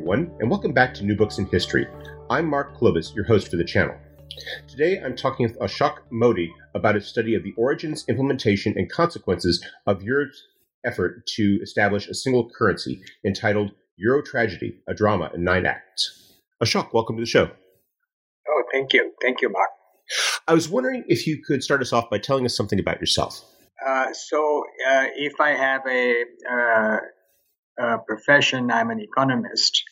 Everyone, and welcome back to New Books in History. I'm Mark Klobas, your host for the channel. Today, I'm talking with Ashok Mody about his study of the origins, implementation, and consequences of Europe's effort to establish a single currency entitled Euro Tragedy, a drama in nine acts. Ashok, welcome to the show. Oh, thank you. Thank you, Mark. I was wondering if you could start us off by telling us something about yourself. Uh, so, uh, if I have a uh, uh, profession, I'm an economist.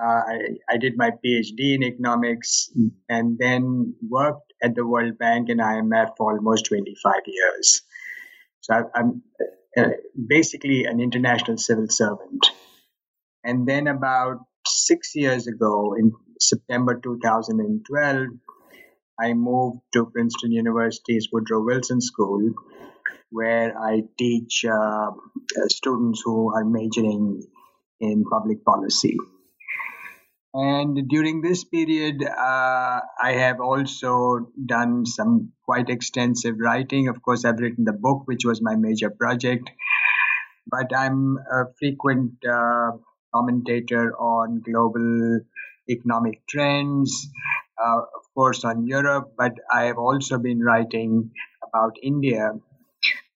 Uh, I, I, did my PhD in economics and then worked at the World Bank and IMF for almost 25 years. So I, am uh, basically an international civil servant. And then about six years ago, in September 2012, I moved to Princeton University's Woodrow Wilson School where I teach uh, uh, students who are majoring in public policy. And during this period, uh, I have also done some quite extensive writing. Of course, I've written the book, which was my major project, but I'm a frequent uh, commentator on global economic trends, uh, of course, on Europe, but I have also been writing about India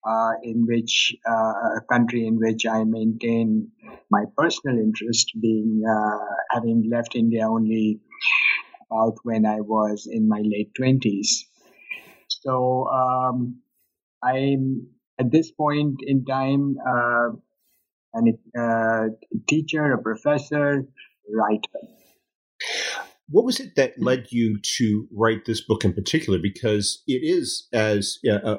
uh, in which uh, a country in which I maintain my personal interest, being uh, having left India only about when I was in my late twenties. So um, I'm at this point in time uh, an, uh, a teacher, a professor, writer. What was it that led you to write this book in particular? Because it is, as uh,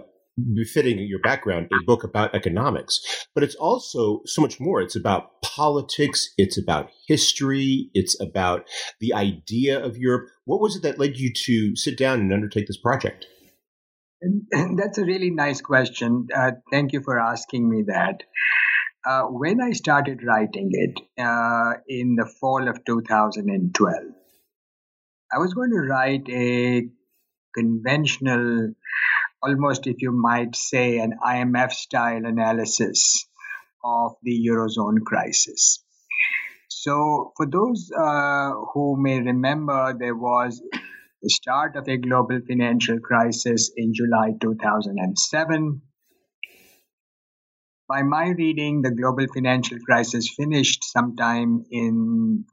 befitting your background, a book about economics, but it's also so much more. It's about politics, it's about history, it's about the idea of Europe. What was it that led you to sit down and undertake this project? That's a really nice question. Uh, thank you for asking me that. Uh, when I started writing it uh, in the fall of 2012, I was going to write a conventional almost, if you might say, an IMF style analysis of the Eurozone crisis. So, for those uh, who may remember, there was the start of a global financial crisis in July 2007. By my reading, the global financial crisis finished sometime in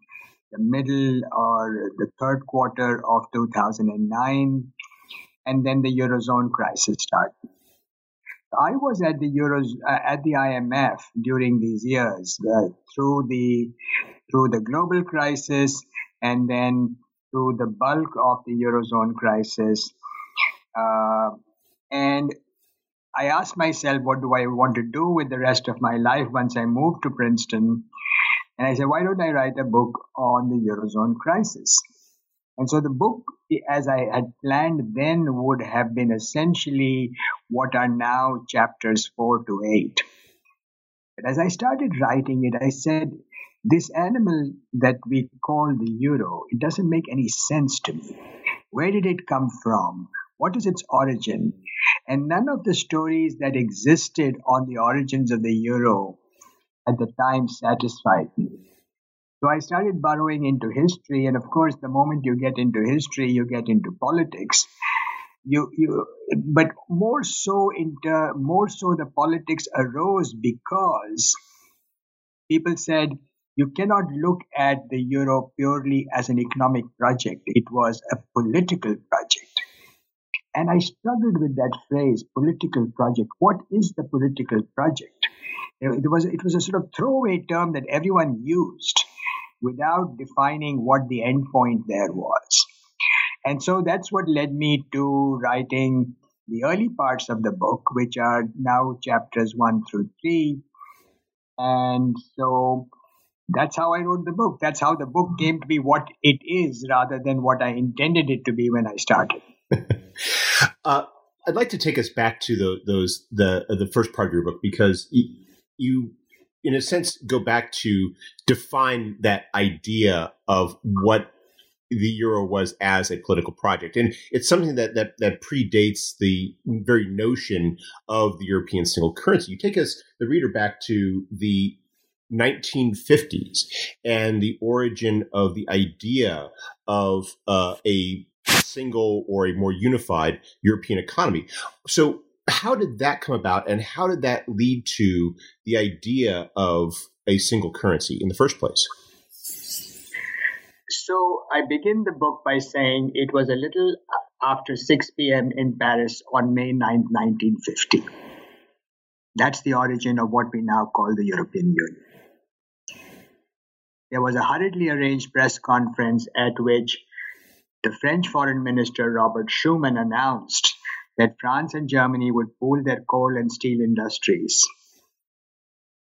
the middle or the third quarter of 2009 and then the eurozone crisis started. I was at the Euro uh, at the IMF during these years uh, through the through the global crisis and then through the bulk of the eurozone crisis, uh, and I asked myself, what do I want to do with the rest of my life once I moved to Princeton? And I said, why don't I write a book on the eurozone crisis? And so the book, as I had planned then, would have been essentially what are now chapters four to eight. But as I started writing it, I said, this animal that we call the euro, it doesn't make any sense to me. Where did it come from? What is its origin? And none of the stories that existed on the origins of the euro at the time satisfied me. So I started burrowing into history, and of course, the moment you get into history, you get into politics. You, you, but more so, inter, more so, the politics arose because people said you cannot look at the euro purely as an economic project. It was a political project. And I struggled with that phrase, political project. What is the political project? It was, it was a sort of throwaway term that everyone used without defining what the endpoint there was. And so that's what led me to writing the early parts of the book, which are now chapters one through three. And so that's how I wrote the book. That's how the book came to be what it is rather than what I intended it to be when I started. uh, I'd like to take us back to the, those the the first part of your book because you, in a sense, go back to define that idea of what the euro was as a political project, and it's something that that that predates the very notion of the European single currency. You take us the reader back to the 1950s and the origin of the idea of uh, a single or a more unified European economy. So, how did that come about, and how did that lead to the idea of a single currency in the first place? So, I begin the book by saying it was a little uh, after 6 p.m. in Paris on May 9, 1950. That's the origin of what we now call the European Union. There was a hurriedly arranged press conference at which the French Foreign Minister Robert Schuman announced that France and Germany would pool their coal and steel industries,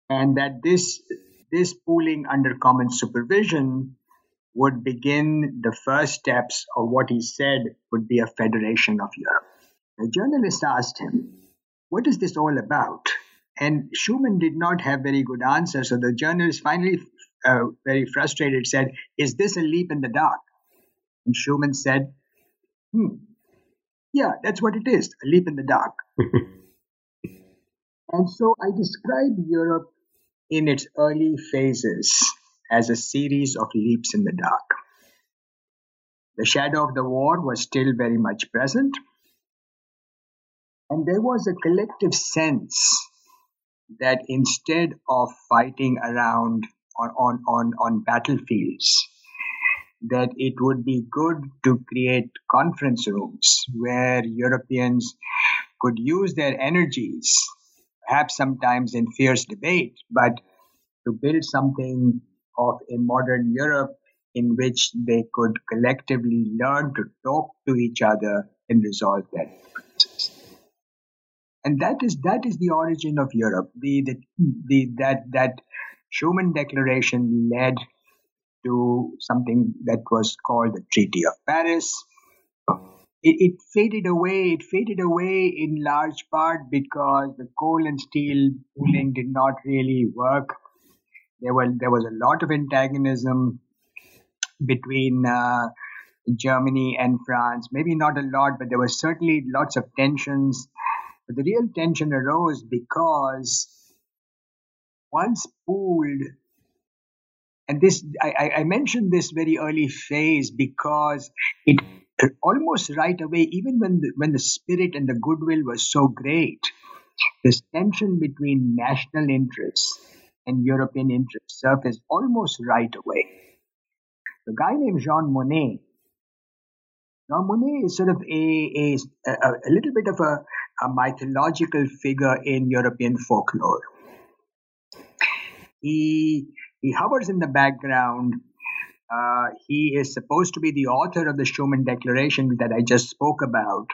and that this, this pooling under common supervision would begin the first steps of what he said would be a federation of Europe. The journalist asked him, What is this all about? And Schuman did not have very good answers, so the journalist finally uh, very frustrated, said, Is this a leap in the dark? And Schuman said, Hmm, yeah, that's what it is a leap in the dark. and so I describe Europe in its early phases as a series of leaps in the dark. The shadow of the war was still very much present, and there was a collective sense that instead of fighting around on, on, on, on battlefields that it would be good to create conference rooms where Europeans could use their energies, perhaps sometimes in fierce debate, but to build something of a modern Europe in which they could collectively learn to talk to each other and resolve their differences. And that is that is the origin of Europe. The, the, the that that Schuman Declaration led to something that was called the Treaty of Paris. It, it, faded away. It faded away in large part because the coal and steel pooling did not really work. There were there was a lot of antagonism between uh, Germany and France. Maybe not a lot, but there were certainly lots of tensions. But the real tension arose because once pooled, and this I, I mentioned this very early phase because it almost right away, even when the, when the spirit and the goodwill was so great, this tension between national interests and European interests surfaced almost right away. The guy named Jean Monnet. Jean Monnet is sort of a, a, a, a little bit of a, a mythological figure in European folklore. He he hovers in the background. Uh, he is supposed to be the author of the Schuman Declaration that I just spoke about.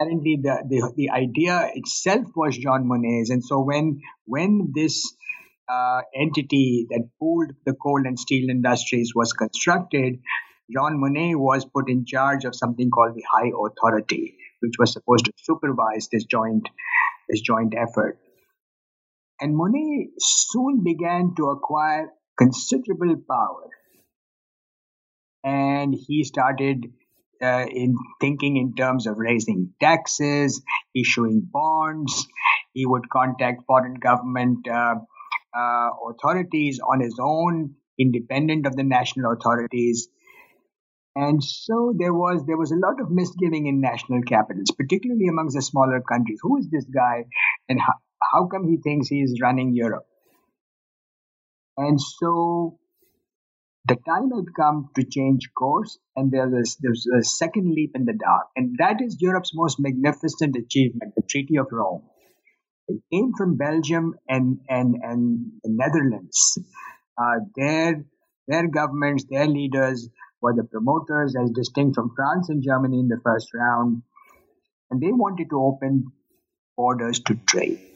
Apparently, the, the, the idea itself was John Monnet's, and so when when this uh, entity that pooled the coal and steel industries was constructed, John Monnet was put in charge of something called the High Authority, which was supposed to supervise this joint this joint effort. And Monnet soon began to acquire considerable power. And he started uh, in thinking in terms of raising taxes, issuing bonds. He would contact foreign government uh, uh, authorities on his own, independent of the national authorities. And so there was there was a lot of misgiving in national capitals, particularly amongst the smaller countries. Who is this guy, and how, how come he thinks he is running Europe? And so the time had come to change course, and there was, there was a second leap in the dark. And that is Europe's most magnificent achievement, the Treaty of Rome. It came from Belgium and, and, and the Netherlands. Uh, their, their governments, their leaders were the promoters, as distinct from France and Germany in the first round. and they wanted to open borders to trade.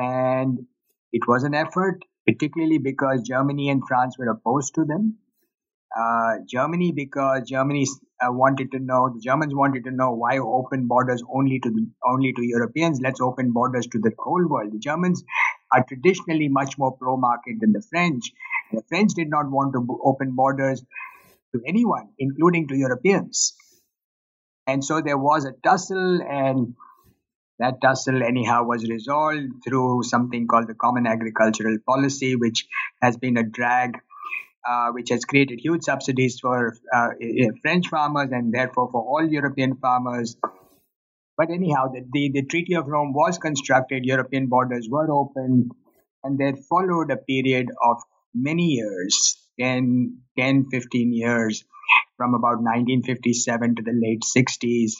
And it was an effort, particularly because Germany and France were opposed to them. Uh, Germany, because Germany uh, wanted to know, the Germans wanted to know why open borders only to the, only to Europeans. Let's open borders to the whole world. The Germans are traditionally much more pro-market than the French. The French did not want to open borders to anyone, including to Europeans. And so there was a tussle, and that tussle, anyhow, was resolved through something called the Common Agricultural Policy, which has been a drag, uh, which has created huge subsidies for uh, French farmers and therefore for all European farmers. But anyhow, the, the, the Treaty of Rome was constructed, European borders were opened, and there followed a period of many years 10, 10 15 years from about 1957 to the late 60s,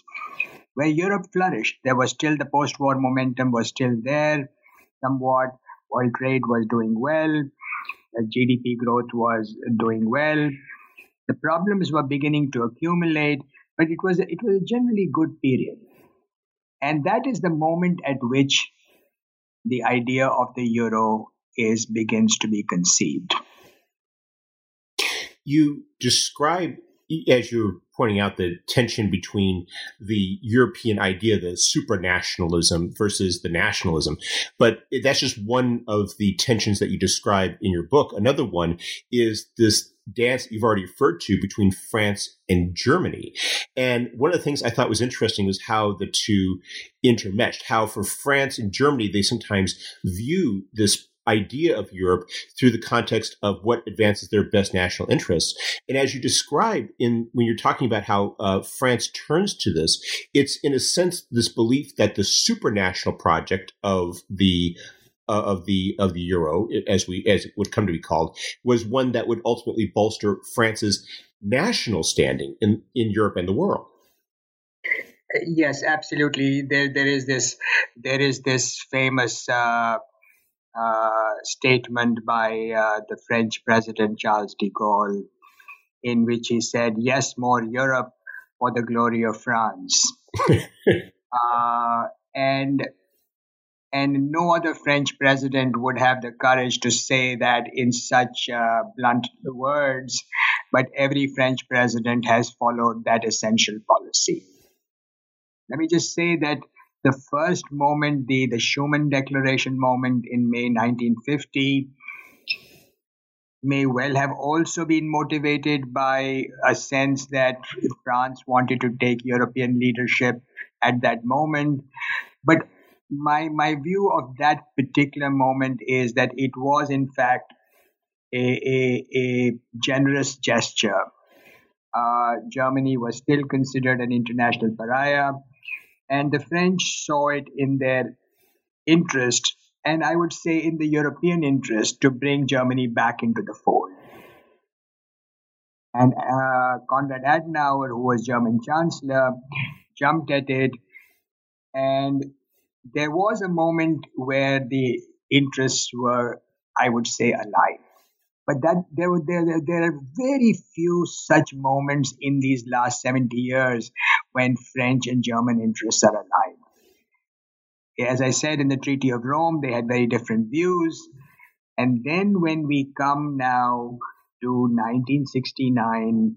where Europe flourished. There was still the post war momentum was still there somewhat. World trade was doing well. GDP growth was doing well. The problems were beginning to accumulate, but it was it was a generally good period. And that is the moment at which the idea of the euro is begins to be conceived. You describe as you're pointing out the tension between the European idea, the supranationalism versus the nationalism. But that's just one of the tensions that you describe in your book. Another one is this dance you've already referred to between France and Germany. And one of the things I thought was interesting was how the two intermeshed, how for France and Germany, they sometimes view this idea of Europe through the context of what advances their best national interests. And as you describe in when you're talking about how uh, France turns to this, it's in a sense this belief that the supranational project of the uh, of the of the euro, as we as it would come to be called, was one that would ultimately bolster France's national standing in in Europe and the world. Yes, absolutely. There, there is this, there is this famous uh, uh, statement by uh, the French President Charles de Gaulle, in which he said, Yes, more Europe for the glory of France. uh, and and no other French president would have the courage to say that in such uh, blunt words, but every French president has followed that essential policy. Let me just say that the first moment, the, the Schuman Declaration moment in May 1950, may well have also been motivated by a sense that France wanted to take European leadership at that moment. But my my view of that particular moment is that it was in fact a, a, a generous gesture. Uh, Germany was still considered an international pariah and the French saw it in their interest, and I would say in the European interest, to bring Germany back into the fold. And uh, Konrad Adenauer, who was German Chancellor, jumped at it, and there was a moment where the interests were, I would say, alive. But that there were there, there are very few such moments in these last 70 years when French and German interests are aligned. As I said in the Treaty of Rome, they had very different views. And then when we come now to 1969,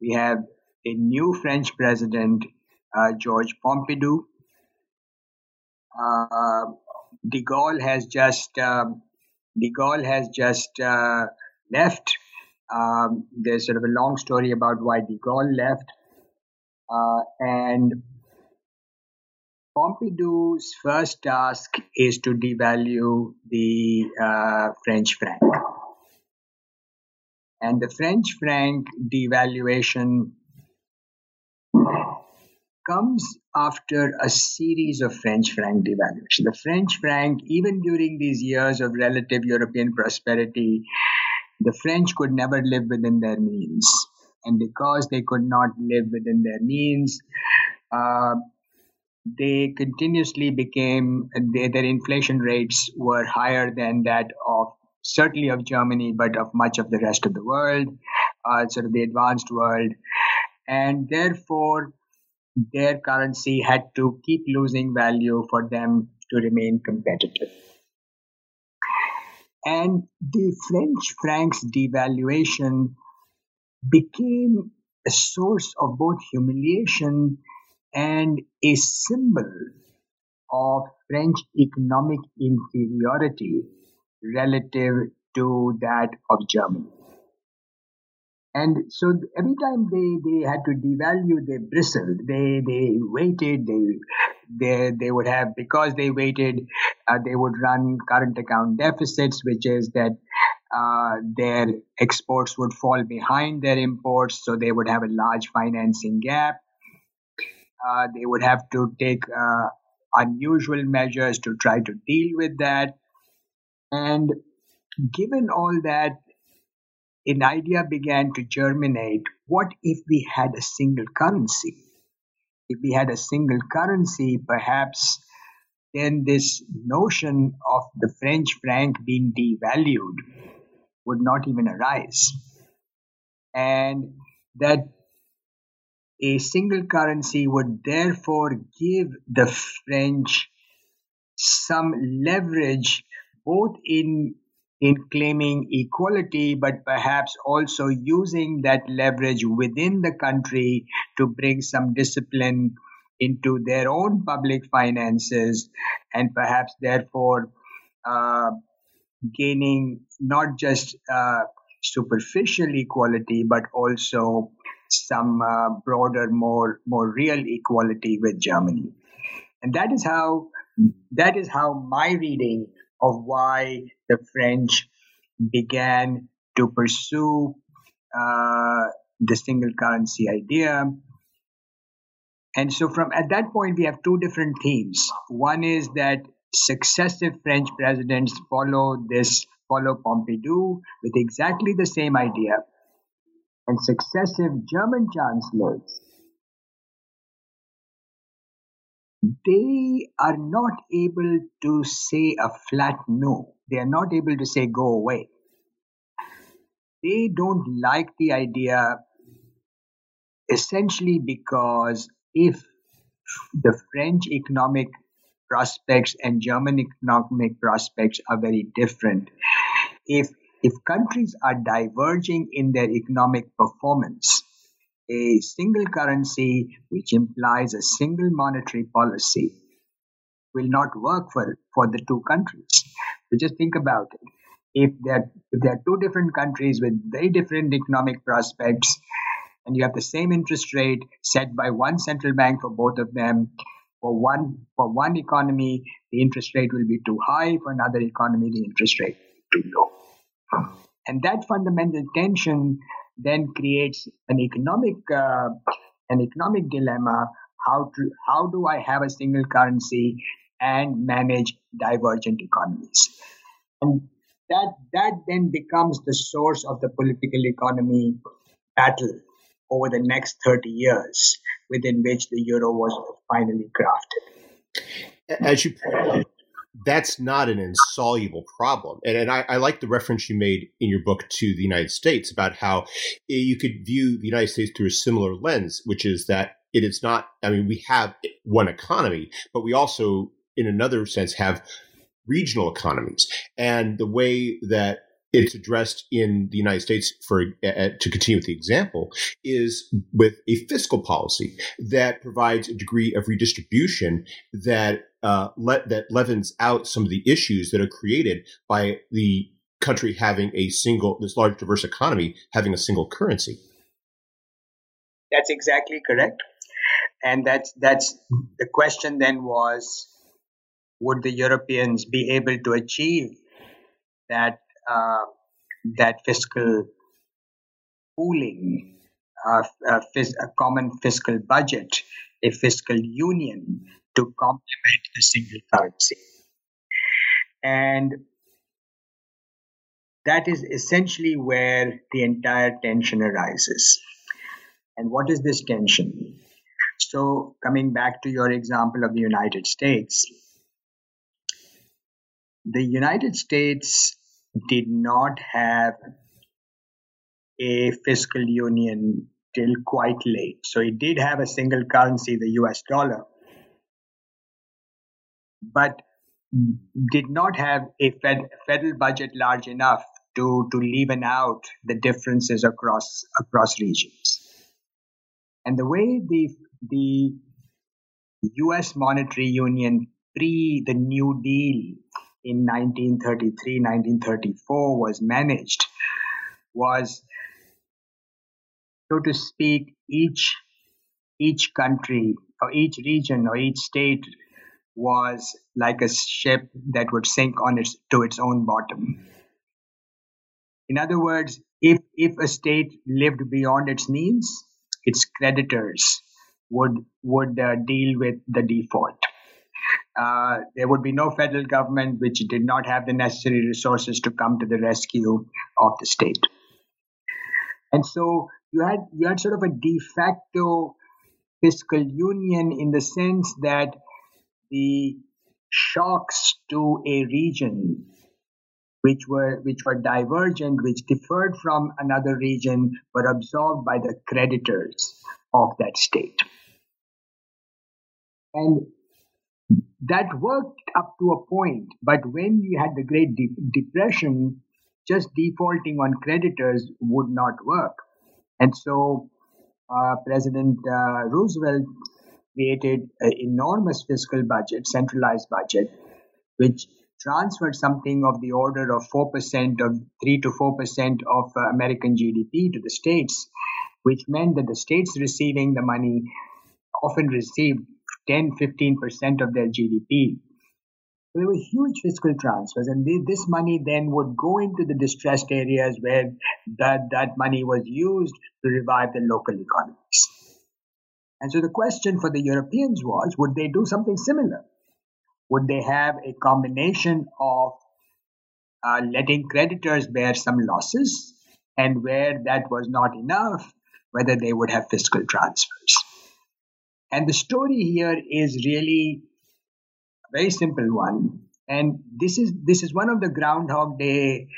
we have a new French president, uh, Georges Pompidou. Uh, de Gaulle has just um, de Gaulle has just uh, left. Um, there's sort of a long story about why de Gaulle left. Uh, and Pompidou's first task is to devalue the uh, French franc. And the French franc devaluation comes after a series of French franc devaluation. The French franc, even during these years of relative European prosperity, the French could never live within their means. And because they could not live within their means, uh, they continuously became, they, their inflation rates were higher than that of certainly of Germany, but of much of the rest of the world, uh, sort of the advanced world. And therefore, their currency had to keep losing value for them to remain competitive. And the French franc's devaluation became a source of both humiliation and a symbol of French economic inferiority relative to that of Germany. And so every time they, they had to devalue, they bristled. They they waited. They they they would have because they waited. Uh, they would run current account deficits, which is that uh, their exports would fall behind their imports, so they would have a large financing gap. Uh, they would have to take uh, unusual measures to try to deal with that. And given all that, an idea began to germinate. What if we had a single currency? If we had a single currency, perhaps then this notion of the French franc being devalued would not even arise. And that a single currency would therefore give the French some leverage both in in claiming equality, but perhaps also using that leverage within the country to bring some discipline into their own public finances and perhaps therefore uh, gaining not just uh, superficial equality but also some uh, broader more more real equality with germany and that is how that is how my reading of why the French began to pursue uh, the single currency idea. And so, from at that point, we have two different themes. One is that successive French presidents follow this, follow Pompidou with exactly the same idea, and successive German chancellors they are not able to say a flat no. They are not able to say go away. They don't like the idea essentially because if the French economic prospects and German economic prospects are very different, if if countries are diverging in their economic performance, a single currency, which implies a single monetary policy, will not work for, for the two countries. So just think about it. If there, if there are two different countries with very different economic prospects, and you have the same interest rate set by one central bank for both of them, for one for one economy, the interest rate will be too high. For another economy, the interest rate too low. And that fundamental tension then creates an economic uh, an economic dilemma. How to how do I have a single currency and manage divergent economies? And that that then becomes the source of the political economy battle over the next 30 years within which the euro was finally crafted. As you point out, that's not an insoluble problem. And, and I, I, like the reference you made in your book to the United States about how you could view the United States through a similar lens, which is that it is not, I mean, we have one economy, but we also, in another sense, have regional economies. And the way that it's addressed in the United States for uh, to continue with the example is with a fiscal policy that provides a degree of redistribution that uh, let that levens out some of the issues that are created by the country having a single this large diverse economy having a single currency. That's exactly correct, and that's that's the question. Then was would the Europeans be able to achieve that uh, that fiscal pooling, uh, a, a common fiscal budget, a fiscal union to complement the single currency. And that is essentially where the entire tension arises. And what is this tension? So, coming back to your example of the United States, the United States did not have a fiscal union till quite late. So it did have a single currency, the US dollar, but did not have a fed, federal budget large enough to, to leaven out the differences across across regions. And the way the the US monetary union pre the New Deal in 1933 1934 was managed was so to speak each each country or each region or each state was like a ship that would sink on its to its own bottom in other words if if a state lived beyond its means its creditors would would uh, deal with the default uh, there would be no federal government which did not have the necessary resources to come to the rescue of the state. And so you had you had sort of a de facto fiscal union in the sense that the shocks to a region which were which were divergent, which differed from another region, were absorbed by the creditors of that state. And that worked up to a point, but when you had the Great De- Depression, just defaulting on creditors would not work. And so uh, President uh, Roosevelt created an enormous fiscal budget, centralized budget, which transferred something of the order of 4% of 3 to 4% of uh, American GDP to the states, which meant that the states receiving the money often received 10, 15% of their GDP. So there were huge fiscal transfers, and this money then would go into the distressed areas where that, that money was used to revive the local economies. And so the question for the Europeans was would they do something similar? Would they have a combination of uh, letting creditors bear some losses, and where that was not enough, whether they would have fiscal transfers? And the story here is really a very simple one. And this is this is one of the Groundhog Day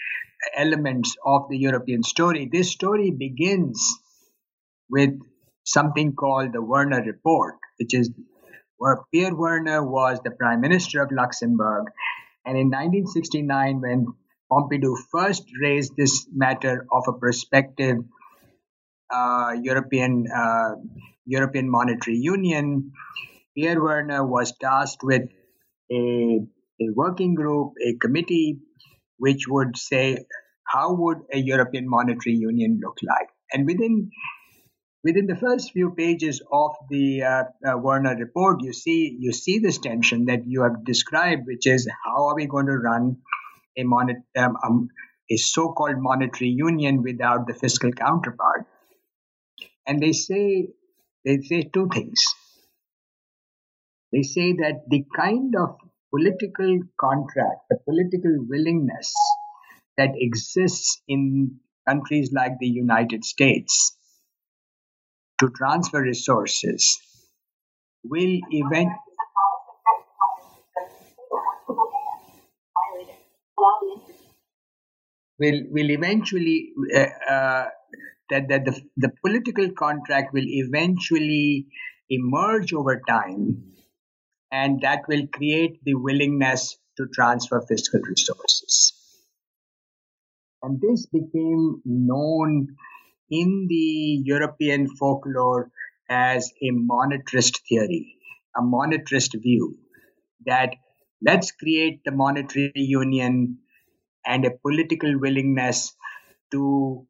elements of the European story. This story begins with something called the Werner Report, which is where Pierre Werner was the Prime Minister of Luxembourg. And in 1969, when Pompidou first raised this matter of a prospective uh, European uh, European Monetary Union, Pierre Werner was tasked with a, a working group, a committee, which would say, how would a European Monetary Union look like? And within within the first few pages of the uh, uh, Werner report, you see you see this tension that you have described, which is how are we going to run a monet, um, um, a so-called monetary union without the fiscal counterpart? And they say they say two things. They say that the kind of political contract, the political willingness that exists in countries like the United States to transfer resources will event will will eventually uh, uh, that, that the, the political contract will eventually emerge over time and that will create the willingness to transfer fiscal resources. And this became known in the European folklore as a monetarist theory, a monetarist view that let's create the monetary union and a political willingness to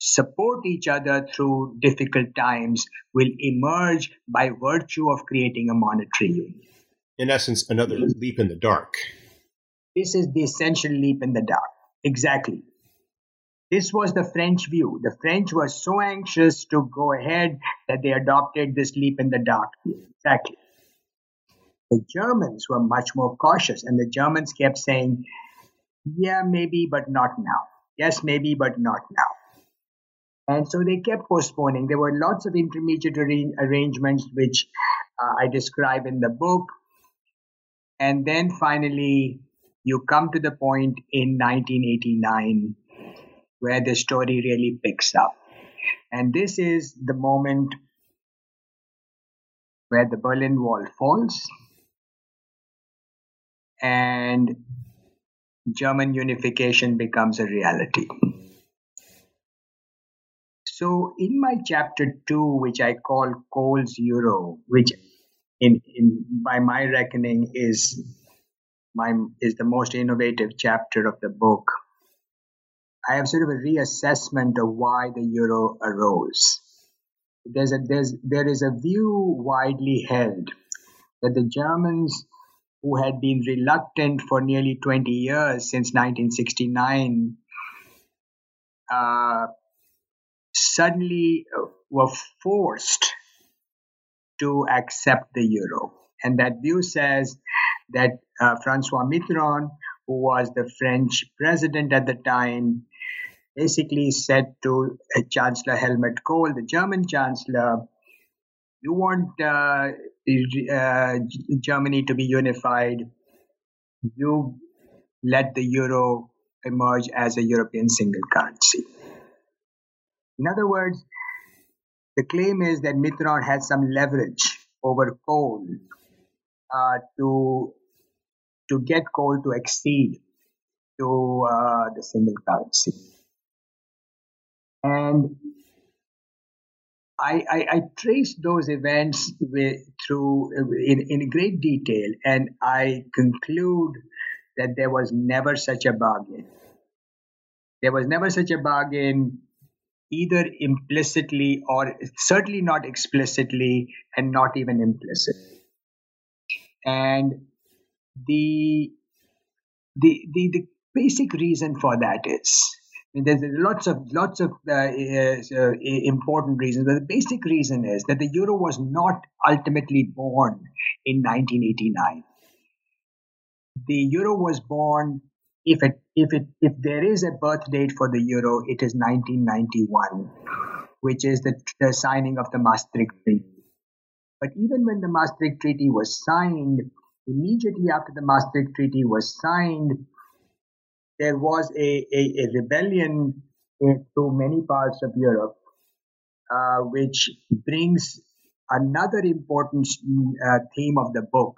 support each other through difficult times will emerge by virtue of creating a monetary union. In essence, another leap in the dark. This is the essential leap in the dark. Exactly. This was the French view. The French were so anxious to go ahead that they adopted this leap in the dark. Exactly. The Germans were much more cautious, and the Germans kept saying, yeah, maybe, but not now. Yes, maybe, but not now. And so they kept postponing. There were lots of intermediate arrangements, which uh, I describe in the book. And then finally, you come to the point in 1989 where the story really picks up. And this is the moment where the Berlin Wall falls and German unification becomes a reality. So, in my chapter two, which I call Kohl's Euro, which in, in by my reckoning is my is the most innovative chapter of the book, I have sort of a reassessment of why the euro arose. There's a there's there is a view widely held that the Germans who had been reluctant for nearly 20 years since 1969 uh, suddenly uh, were forced to accept the euro. And that view says that uh, Francois Mitterrand, who was the French president at the time, basically said to Chancellor Helmut Kohl, the German chancellor, you want uh, uh, Germany to be unified, you let the euro emerge as a European single currency. In other words, the claim is that Mitterrand had some leverage over Kohl uh, to to get Kohl to accede to uh, the single currency. And I, I, I traced those events with, through in, in great detail, and I conclude that there was never such a bargain. There was never such a bargain, either implicitly or certainly not explicitly, and not even implicit. And the the the, the basic reason for that is there's lots of lots of uh, uh, important reasons, but the basic reason is that the euro was not ultimately born in 1989. The euro was born, if it if it if there is a birth date for the euro, it is 1991, which is the, the signing of the Maastricht Treaty. But even when the Maastricht Treaty was signed, immediately after the Maastricht Treaty was signed, there was a, a, a rebellion through many parts of Europe, uh, which brings another important uh, theme of the book.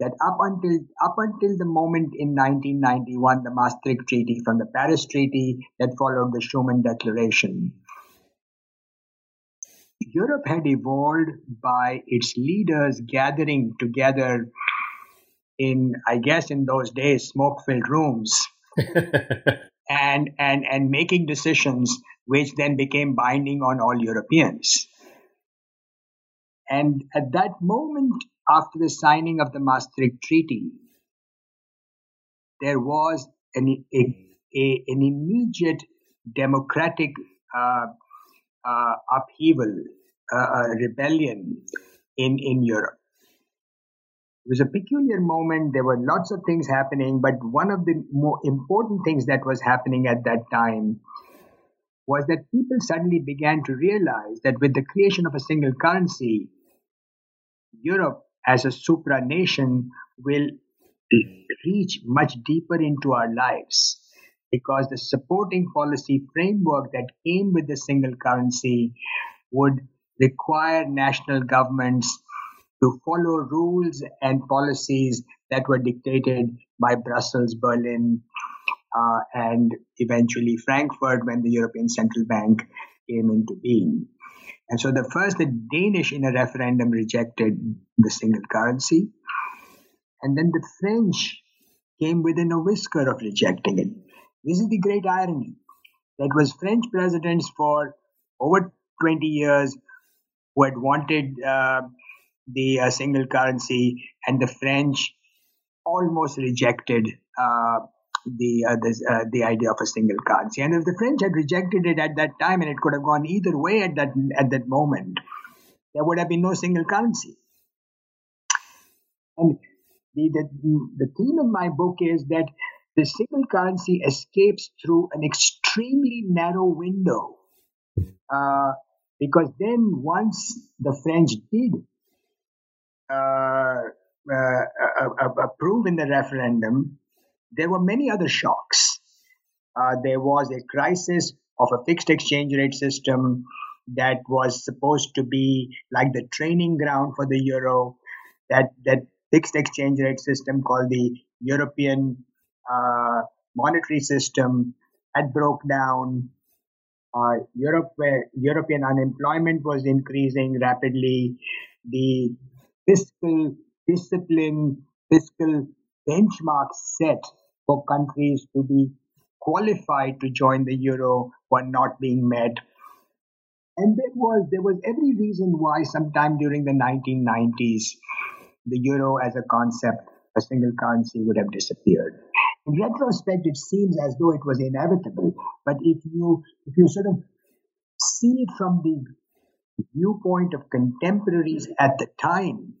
That up until up until the moment in 1991, the Maastricht Treaty from the Paris Treaty that followed the Schuman Declaration, Europe had evolved by its leaders gathering together in I guess in those days smoke filled rooms and and and making decisions which then became binding on all Europeans. And at that moment, after the signing of the Maastricht Treaty, there was an, a, a, an immediate democratic uh, uh, upheaval, uh, rebellion in, in Europe. It was a peculiar moment. There were lots of things happening, but one of the more important things that was happening at that time was that people suddenly began to realize that with the creation of a single currency, Europe as a supranation will reach much deeper into our lives because the supporting policy framework that came with the single currency would require national governments to follow rules and policies that were dictated by Brussels, Berlin, uh, and eventually Frankfurt when the European Central Bank came into being. And so the first, the Danish in a referendum rejected the single currency. And then the French came within a whisker of rejecting it. This is the great irony. That was French presidents for over 20 years who had wanted uh, the uh, single currency, and the French almost rejected uh, the uh, the, uh, the idea of a single currency. And if the French had rejected it at that time, and it could have gone either way at that at that moment, there would have been no single currency. And the, the, the theme in my book is that the single currency escapes through an extremely narrow window. Uh, because then once the French did Uh, uh, uh, approved in the referendum, there were many other shocks. there was a crisis of a fixed exchange rate system that was supposed to be like the training ground for the euro. That that fixed exchange rate system called the European uh, monetary system had broke down. Uh, Europe, European unemployment was increasing rapidly, the fiscal discipline, fiscal benchmarks set for countries to be qualified to join the euro were not being met. And there was there was every reason why sometime during the 1990s the euro as a concept, a single currency would have disappeared. In retrospect, it seems as though it was inevitable. But if you if you sort of see it from the viewpoint of contemporaries at the time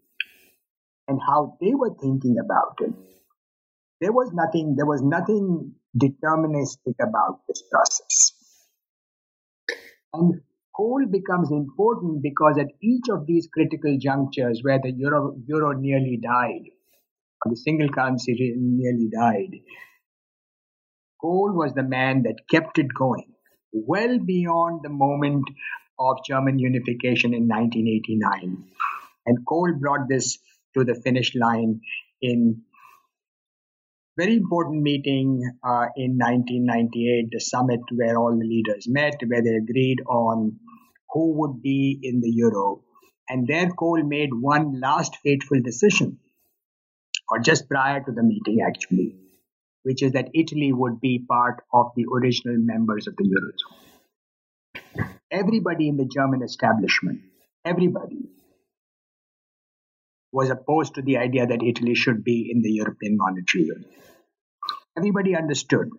and how they were thinking about it, there was nothing there was nothing deterministic about this process. And Kohl becomes important because at each of these critical junctures where the euro, euro nearly died, the single currency nearly died. Kohl was the man that kept it going well beyond the moment of German unification in 1989. And Kohl brought this to the finish line in very important meeting uh, in 1998, the summit where all the leaders met, where they agreed on who would be in the euro. And there Kohl made one last fateful decision or just prior to the meeting actually, which is that Italy would be part of the original members of the Eurozone. Everybody in the German establishment, everybody, was opposed to the idea that Italy should be in the European Monetary Union. Everybody understood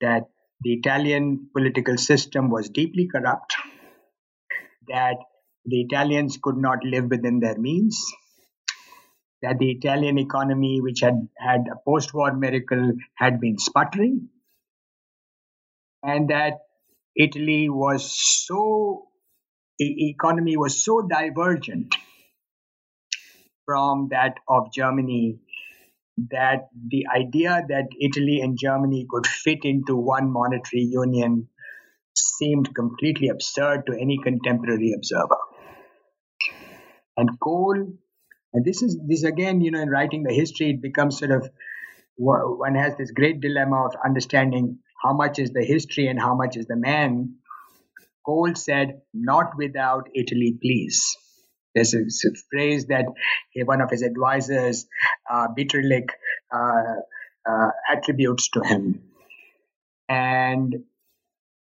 that the Italian political system was deeply corrupt, that the Italians could not live within their means, that the Italian economy, which had had a post war miracle, had been sputtering, and that Italy was so, the economy was so divergent from that of Germany that the idea that Italy and Germany could fit into one monetary union seemed completely absurd to any contemporary observer. And Kohl and this is this again, you know, in writing the history, it becomes sort of one has this great dilemma of understanding how much is the history and how much is the man. Kohl said, "Not without Italy, please." There's a, a phrase that one of his advisors, uh, Bitterlich, uh, uh, attributes to him, and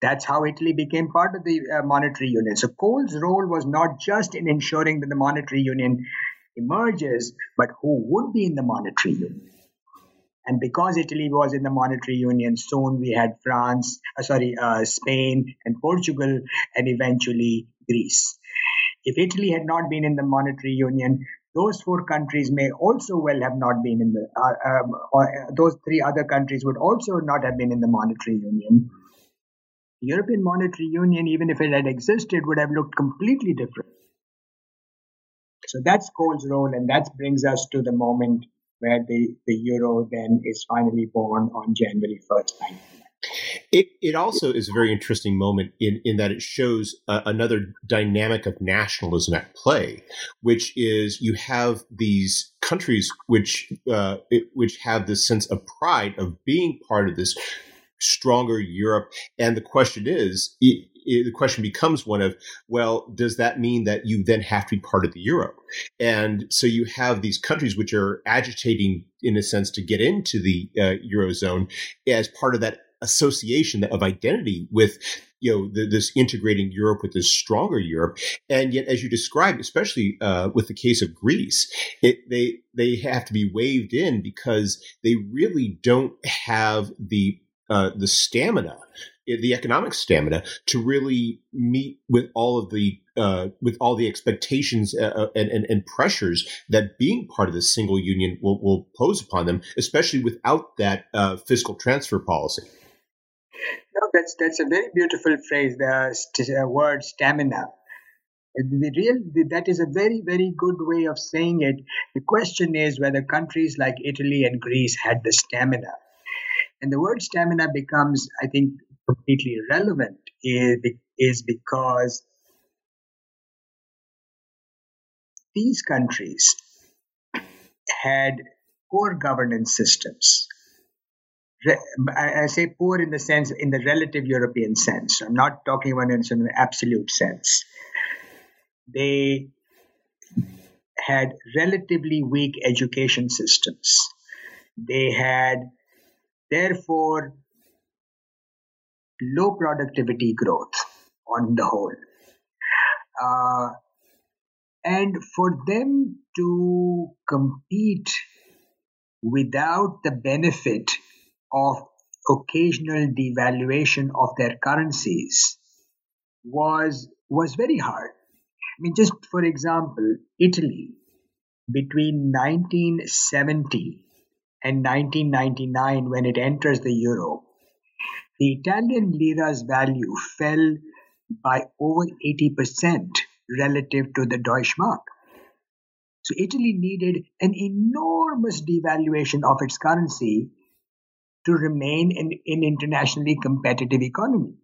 that's how Italy became part of the uh, monetary union. So Kohl's role was not just in ensuring that the monetary union emerges, but who would be in the monetary union? And because Italy was in the monetary union, soon we had France, uh, sorry, uh, Spain and Portugal, and eventually Greece. If Italy had not been in the monetary union, those four countries may also well have not been in the, uh, um, or uh, those three other countries would also not have been in the monetary union. The European Monetary Union, even if it had existed, would have looked completely different. So that's Kohl's role, and that brings us to the moment where the, the euro then is finally born on January 1st, it, it also is a very interesting moment in, in that it shows uh, another dynamic of nationalism at play, which is you have these countries which uh, it, which have this sense of pride of being part of this stronger Europe. And the question is, it, it, the question becomes one of, well, does that mean that you then have to be part of the euro? And so you have these countries which are agitating, in a sense, to get into the uh, eurozone as part of that association of identity with you know the, this integrating Europe with this stronger Europe, and yet as you described, especially uh, with the case of Greece, it, they they have to be waved in because they really don't have the uh, the stamina, the economic stamina, to really meet with all of the uh, with all the expectations uh, uh, and, and, and, pressures that being part of the single union will, will pose upon them, especially without that uh, fiscal transfer policy. No, that's that's a very beautiful phrase. The st- word stamina. The real that is a very very good way of saying it. The question is whether countries like Italy and Greece had the stamina and the word stamina becomes, I think, completely relevant is, because these countries had poor governance systems. I say poor in the sense, in the relative European sense. I'm not talking about it in an absolute sense. They had relatively weak education systems. They had, therefore, low productivity growth on the whole. Uh, and for them to compete without the benefit of occasional devaluation of their currencies was was very hard. I mean, just for example, Italy between 1970 and 1999, when it enters the euro, the Italian lira's value fell by over 80% relative to the Deutschmark. So Italy needed an enormous devaluation of its currency to remain in an internationally competitive economy.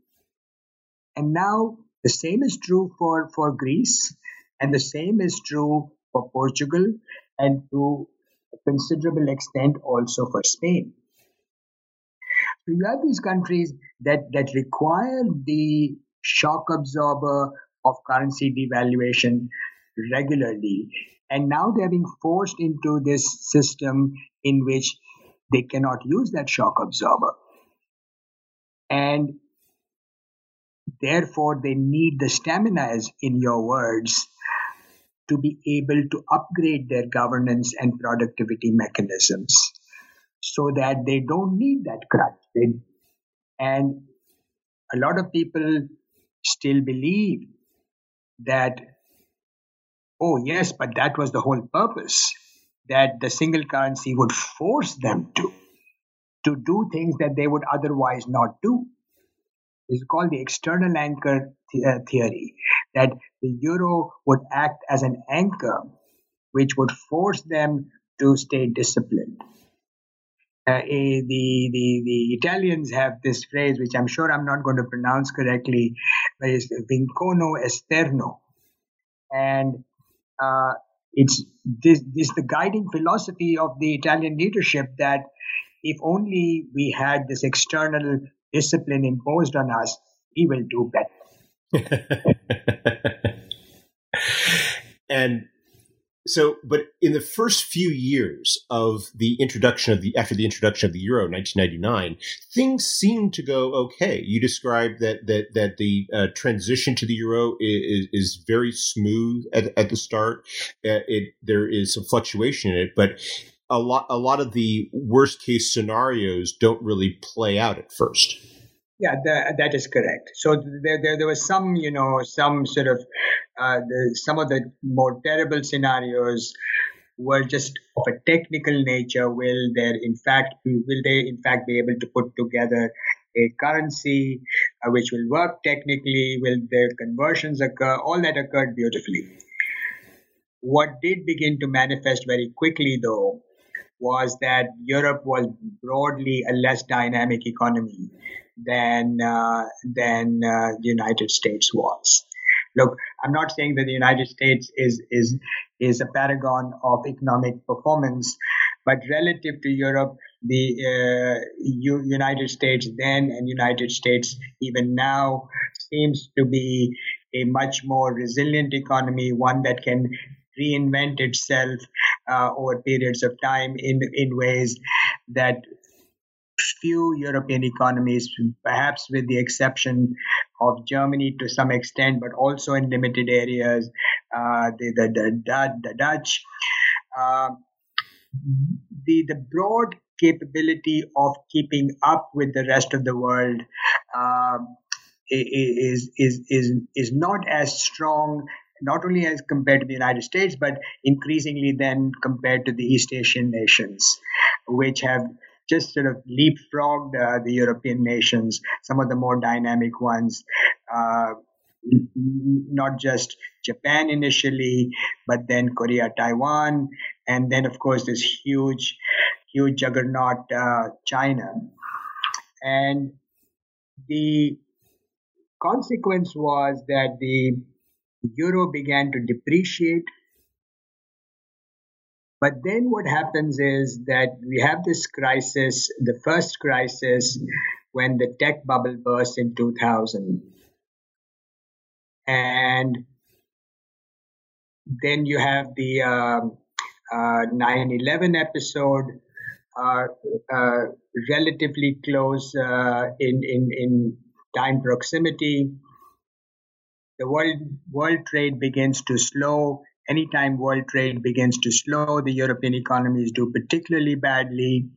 And now the same is true for, for Greece, and the same is true for Portugal, and to considerable extent also for Spain. So you have these countries that, that require the shock absorber of currency devaluation regularly. And now they're being forced into this system in which they cannot use that shock absorber. And therefore, they need the stamina, as in your words, to be able to upgrade their governance and productivity mechanisms so that they don't need that crutch. And a lot of people still believe that, oh, yes, but that was the whole purpose, that the single currency would force them to, to do things that they would otherwise not do. It's called the external anchor uh, theory, that the euro would act as an anchor which would force them to stay disciplined. Uh, eh, the, the, the Italians have this phrase, which I'm sure I'm not going to pronounce correctly, but it's vincolo esterno. And uh, it's this, this the guiding philosophy of the Italian leadership that if only we had this external discipline imposed on us, we will do better. and so, but in the first few years of the introduction of the after the introduction of the euro, 1999, things seemed to go okay. You described that that that the uh, transition to the euro is, is very smooth at, at the start. Uh, it there is some fluctuation in it, but a lot a lot of the worst case scenarios don't really play out at first. Yeah, the, that is correct. So there, there, there was some, you know, some sort of, uh, the, some of the more terrible scenarios were just of a technical nature. Will there, in fact, will they, in fact, be able to put together a currency uh, which will work technically? Will the conversions occur? All that occurred beautifully. What did begin to manifest very quickly, though, was that Europe was broadly a less dynamic economy than uh, than uh, the United States was. Look, I'm not saying that the United States is is is a paragon of economic performance, but relative to Europe, the uh, U- United States then and United States even now seems to be a much more resilient economy, one that can reinvent itself uh, over periods of time in in ways that few European economies, perhaps with the exception of Germany to some extent, but also in limited areas, uh, the, the, the, the Dutch. Uh, the, the broad capability of keeping up with the rest of the world uh, is, is, is, is not as strong not only as compared to the United States, but increasingly then compared to the East Asian nations, which have just sort of leapfrogged uh, the European nations, some of the more dynamic ones. Uh, not just Japan initially, but then Korea, Taiwan, and then of course this huge, huge juggernaut uh, China. And the consequence was that the euro began to depreciate. But then what happens is that we have this crisis, the first crisis when the tech bubble burst in 2000. And then you have the um, uh, 9/11 episode, uh, uh, relatively close uh, in in in time proximity. The world world trade begins to slow. Anytime world trade begins to slow, the European economies do particularly badly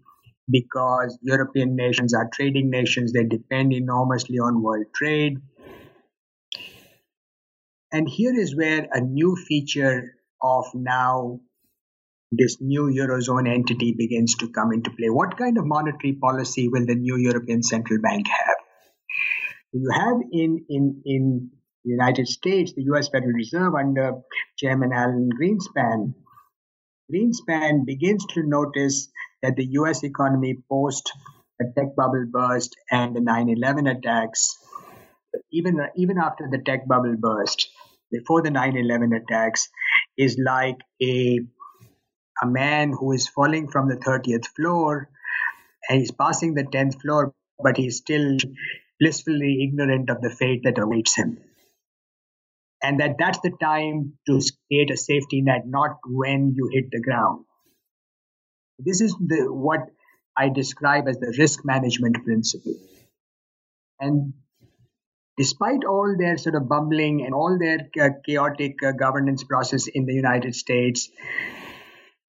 because European nations are trading nations. They depend enormously on world trade. And here is where a new feature of now this new Eurozone entity begins to come into play. What kind of monetary policy will the new European Central Bank have? You have in, in, in the United States, the US Federal Reserve under Chairman Alan Greenspan. Greenspan begins to notice that the US economy post a tech bubble burst and the 9 11 attacks even even after the tech bubble burst, before the 9/11 attacks, is like a a man who is falling from the 30th floor and he's passing the 10th floor, but he's still blissfully ignorant of the fate that awaits him. And that that's the time to create a safety net, not when you hit the ground. This is the what I describe as the risk management principle. And despite all their sort of bumbling and all their chaotic uh, governance process in the United States,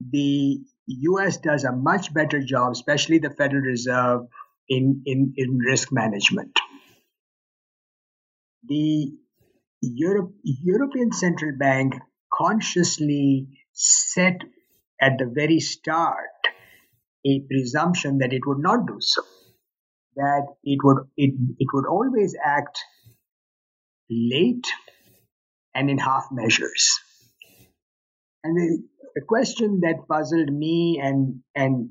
the US does a much better job, especially the Federal Reserve, in, in, in risk management. The Europe, European Central Bank consciously set at the very start a presumption that it would not do so that it would it, it would always act late and in half measures. And the, the question that puzzled me and and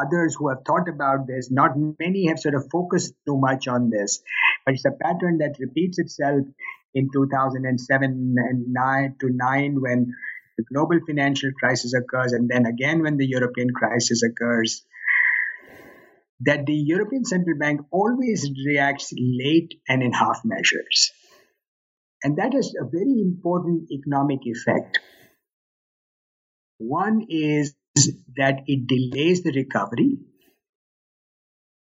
others who have thought about this, not many have sort of focused too much on this, but it's a pattern that repeats itself in 2007 and 9 to 9 when the global financial crisis occurs and then again when the European crisis occurs that the European Central Bank always reacts late and in half measures. And that is a very important economic effect. One is that it delays the recovery.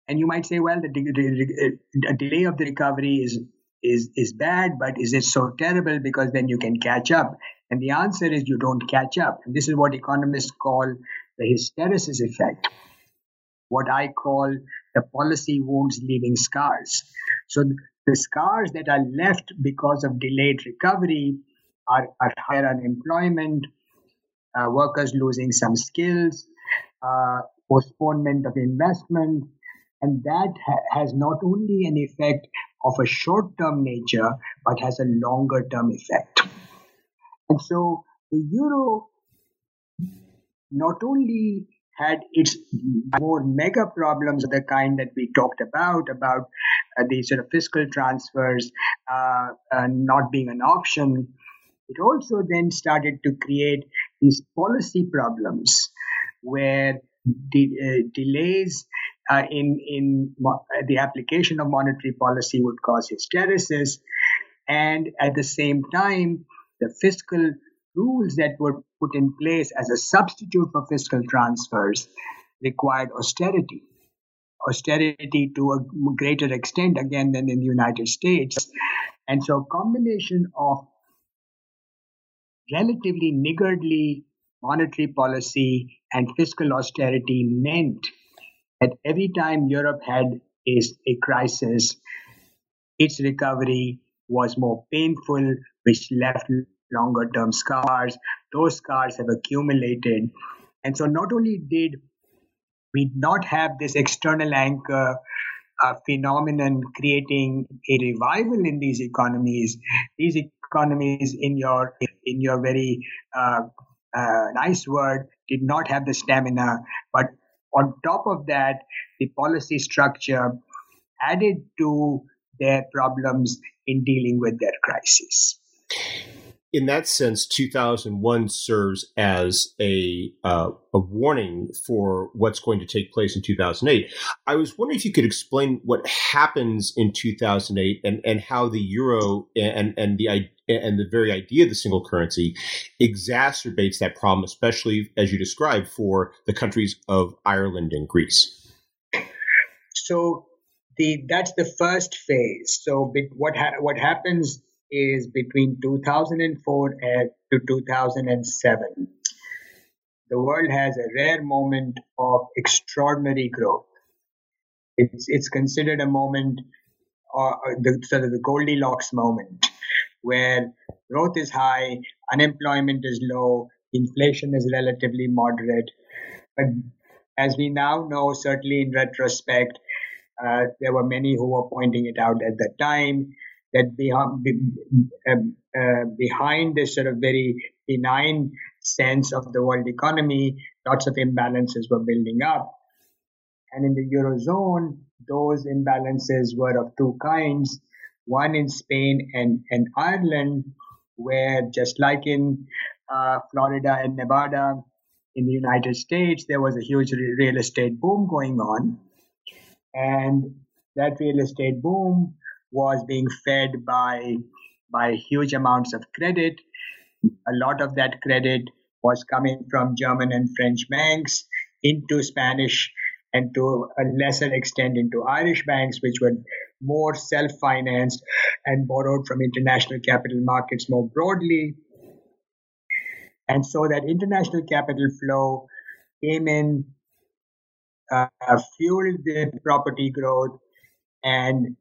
And you might say, well, the, the, the delay of the recovery is, is, is bad, but is it so terrible because then you can catch up? And the answer is you don't catch up. And this is what economists call the hysteresis effect, what I call the policy wounds leaving scars. So the scars that are left because of delayed recovery are, are higher unemployment, uh, workers losing some skills, uh, postponement of investment, and that ha- has not only an effect of a short term nature, but has a longer term effect. And so the euro not only had its more mega problems of the kind that we talked about, about uh, sort of fiscal transfers uh, uh, not being an option, it also then started to create these policy problems where uh, delays uh, in in mo- the application of monetary policy would cause hysteresis, and at the same time, the fiscal rules that were put in place as a substitute for fiscal transfers required austerity. Austerity to a greater extent again than in the United States. And so, a combination of relatively niggardly monetary policy and fiscal austerity meant that every time Europe had a, a crisis, its recovery was more painful, which left longer term scars. Those scars have accumulated. And so not only did we not have this external anchor uh, phenomenon creating a revival in these economies, these economies in your in your very uh, uh, nice word did not have the stamina, but on top of that, the policy structure added to their problems in dealing with their crisis in that sense, 2001 serves as a uh, a warning for what's going to take place in 2008. I was wondering if you could explain what happens in 2008 and, and how the euro and and the and the very idea of the single currency exacerbates that problem, especially as you described for the countries of Ireland and Greece. So the that's the first phase. So what ha- what happens is between 2004 to 2007. The world has a rare moment of extraordinary growth. It's, it's considered a moment, uh, the, sort of the Goldilocks moment, where growth is high, unemployment is low, inflation is relatively moderate. But as we now know, certainly in retrospect, uh, there were many who were pointing it out at the time that behind, um, uh, behind this sort of very benign sense of the world economy, lots of imbalances were building up. And in the Eurozone, those imbalances were of two kinds. One in Spain and, and Ireland, where just like in uh, Florida and Nevada in the United States, there was a huge real estate boom going on. And that real estate boom was being fed by by huge amounts of credit. A lot of that credit was coming from German and French banks into Spanish and to a lesser extent into Irish banks, which were more self financed and borrowed from international capital markets more broadly. And so that international capital flow came in, uh, fueled the property growth, and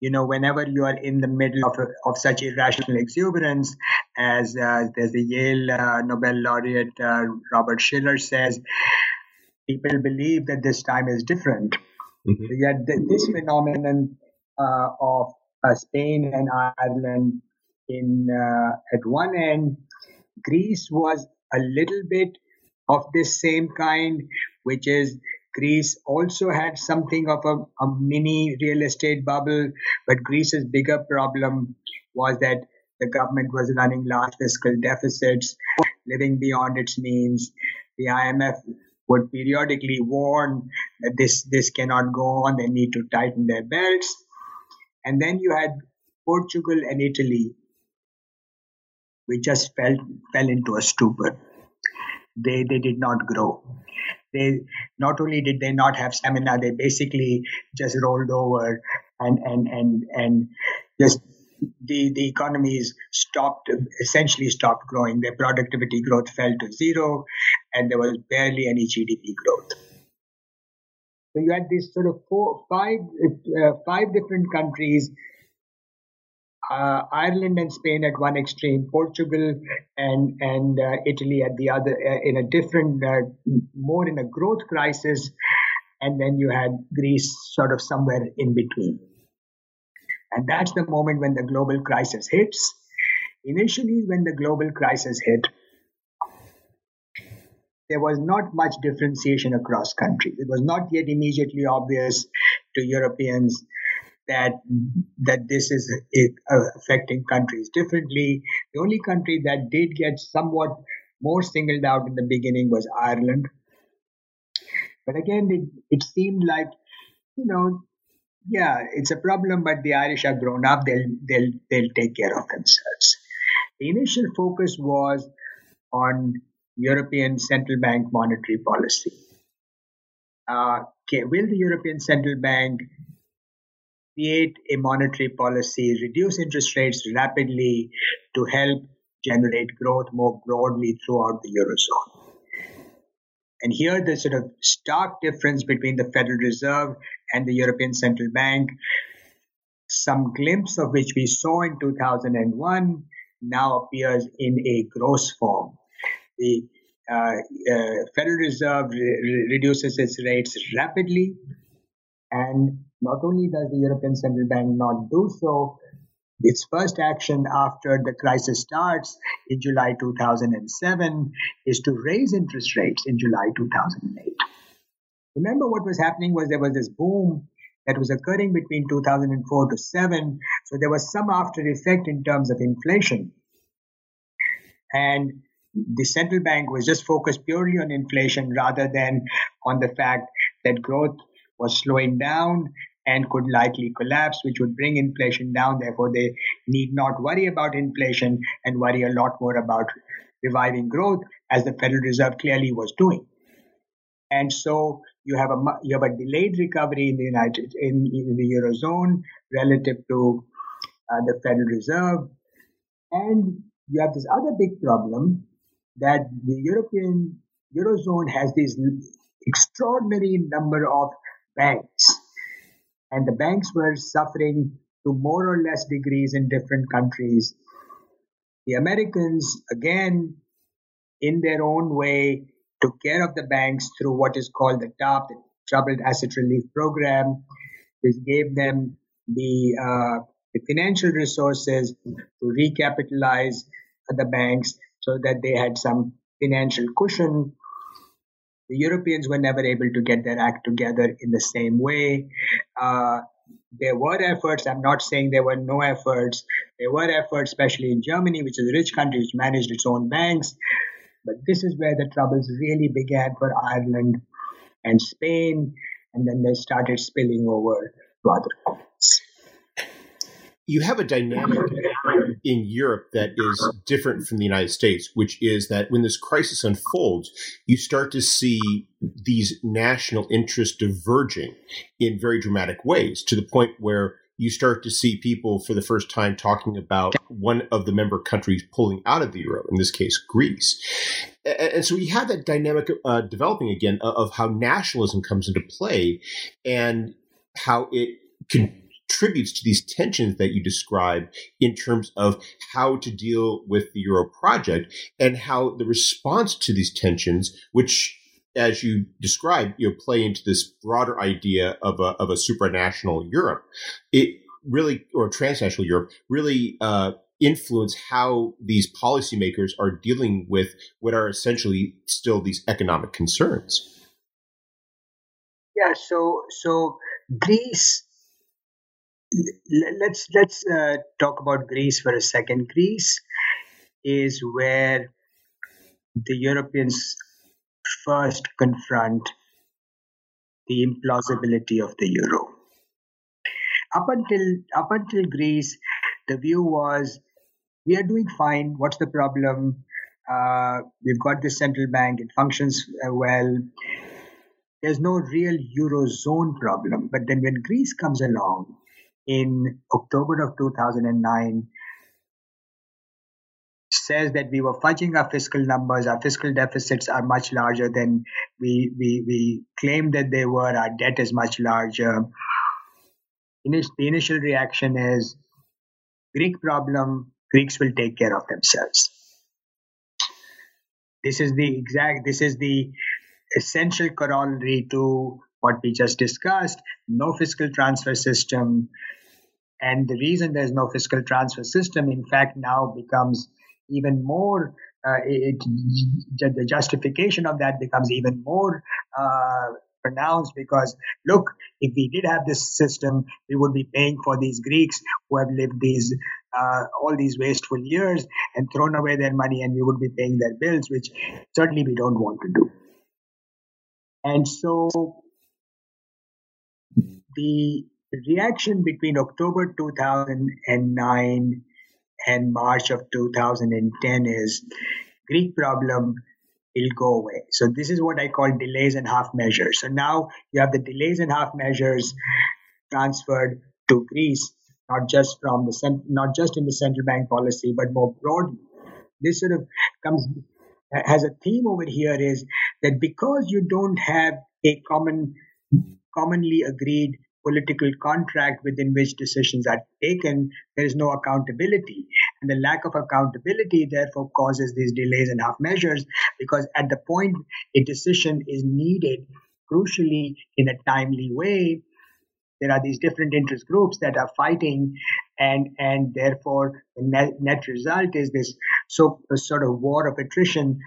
you know, whenever you are in the middle of, of such irrational exuberance, as uh, there's the Yale uh, Nobel laureate uh, Robert Shiller says, people believe that this time is different. Mm-hmm. Yet th- this phenomenon uh, of uh, Spain and Ireland in uh, at one end, Greece was a little bit of this same kind, which is Greece also had something of a, a mini real estate bubble, but Greece's bigger problem was that the government was running large fiscal deficits, living beyond its means. The IMF would periodically warn that this, this cannot go on, they need to tighten their belts. And then you had Portugal and Italy, which just fell, fell into a stupor. They, they did not grow they not only did they not have stamina, they basically just rolled over and and and and just the the economies stopped essentially stopped growing. Their productivity growth fell to zero, and there was barely any GDP growth. So you had these sort of four, five, uh, five different countries uh, Ireland and Spain at one extreme, Portugal and and uh, Italy at the other, uh, in a different, uh, more in a growth crisis, and then you had Greece sort of somewhere in between. And that's the moment when the global crisis hits. Initially, when the global crisis hit, there was not much differentiation across countries. It was not yet immediately obvious to Europeans that that this is uh, affecting countries differently. The only country that did get somewhat more singled out in the beginning was Ireland. But again, it, it seemed like, you know, yeah, it's a problem, but the Irish are grown up. They'll they'll they'll take care of themselves. The initial focus was on European Central Bank monetary policy. Uh, will the European Central Bank create a monetary policy, reduce interest rates rapidly to help generate growth more broadly throughout the Eurozone. And here, the sort of stark difference between the Federal Reserve and the European Central Bank, some glimpse of which we saw in 2001, now appears in a gross form. The uh, uh, Federal Reserve re- reduces its rates rapidly, and not only does the European Central Bank not do so, its first action after the crisis starts in July 2007 is to raise interest rates in July 2008. Remember what was happening was there was this boom that was occurring between 2004 to 7. So there was some after effect in terms of inflation. And the central bank was just focused purely on inflation rather than on the fact that growth was slowing down and could likely collapse, which would bring inflation down. Therefore, they need not worry about inflation and worry a lot more about reviving growth, as the Federal Reserve clearly was doing. And so you have a you have a delayed recovery in the United in, in the eurozone relative to uh, the Federal Reserve, and you have this other big problem that the European eurozone has this extraordinary number of banks, and the banks were suffering to more or less degrees in different countries. The Americans, again, in their own way, took care of the banks through what is called the TARP, the Troubled Asset Relief Program, which gave them the, uh, the financial resources to recapitalize the banks so that they had some financial cushion. The Europeans were never able to get their act together in the same way. Uh, there were efforts. I'm not saying there were no efforts. There were efforts, especially in Germany, which is a rich country which managed its own banks. But this is where the troubles really began for Ireland and Spain, and then they started spilling over to other countries. You have a dynamic in Europe that is different from the United States, which is that when this crisis unfolds, you start to see these national interests diverging in very dramatic ways to the point where you start to see people for the first time talking about one of the member countries pulling out of the euro, in this case, Greece. And so we have that dynamic uh, developing again of how nationalism comes into play and how it contributes to these tensions that you describe in terms of how to deal with the euro project and how the response to these tensions, which as you described, you know, play into this broader idea of a, of a supranational Europe. It really, or transnational Europe, really uh, influence how these policymakers are dealing with what are essentially still these economic concerns. Yeah. So, so Greece. Let's let's uh, talk about Greece for a second. Greece is where the Europeans first confront the implausibility of the euro. Up until up until Greece, the view was we are doing fine. What's the problem? Uh, we've got the central bank; it functions uh, well. There's no real eurozone problem. But then when Greece comes along in October of 2009, says that we were fudging our fiscal numbers. Our fiscal deficits are much larger than we, we, we claimed that they were. Our debt is much larger. The initial reaction is Greek problem, Greeks will take care of themselves. This is the exact, this is the essential corollary to what we just discussed no fiscal transfer system. And the reason there's no fiscal transfer system, in fact, now becomes even more uh, it, the justification of that becomes even more uh, pronounced because look if we did have this system we would be paying for these greeks who have lived these uh, all these wasteful years and thrown away their money and we would be paying their bills which certainly we don't want to do. And so the reaction between october 2009 and March of 2010 is Greek problem will go away. So this is what I call delays and half measures. So now you have the delays and half measures transferred to Greece, not just from the cent- not just in the central bank policy, but more broadly. This sort of comes has a theme over here is that because you don't have a common commonly agreed political contract within which decisions are taken, there is no accountability. And the lack of accountability, therefore, causes these delays and half measures because at the point a decision is needed, crucially in a timely way, there are these different interest groups that are fighting and and therefore the net, net result is this so sort of war of attrition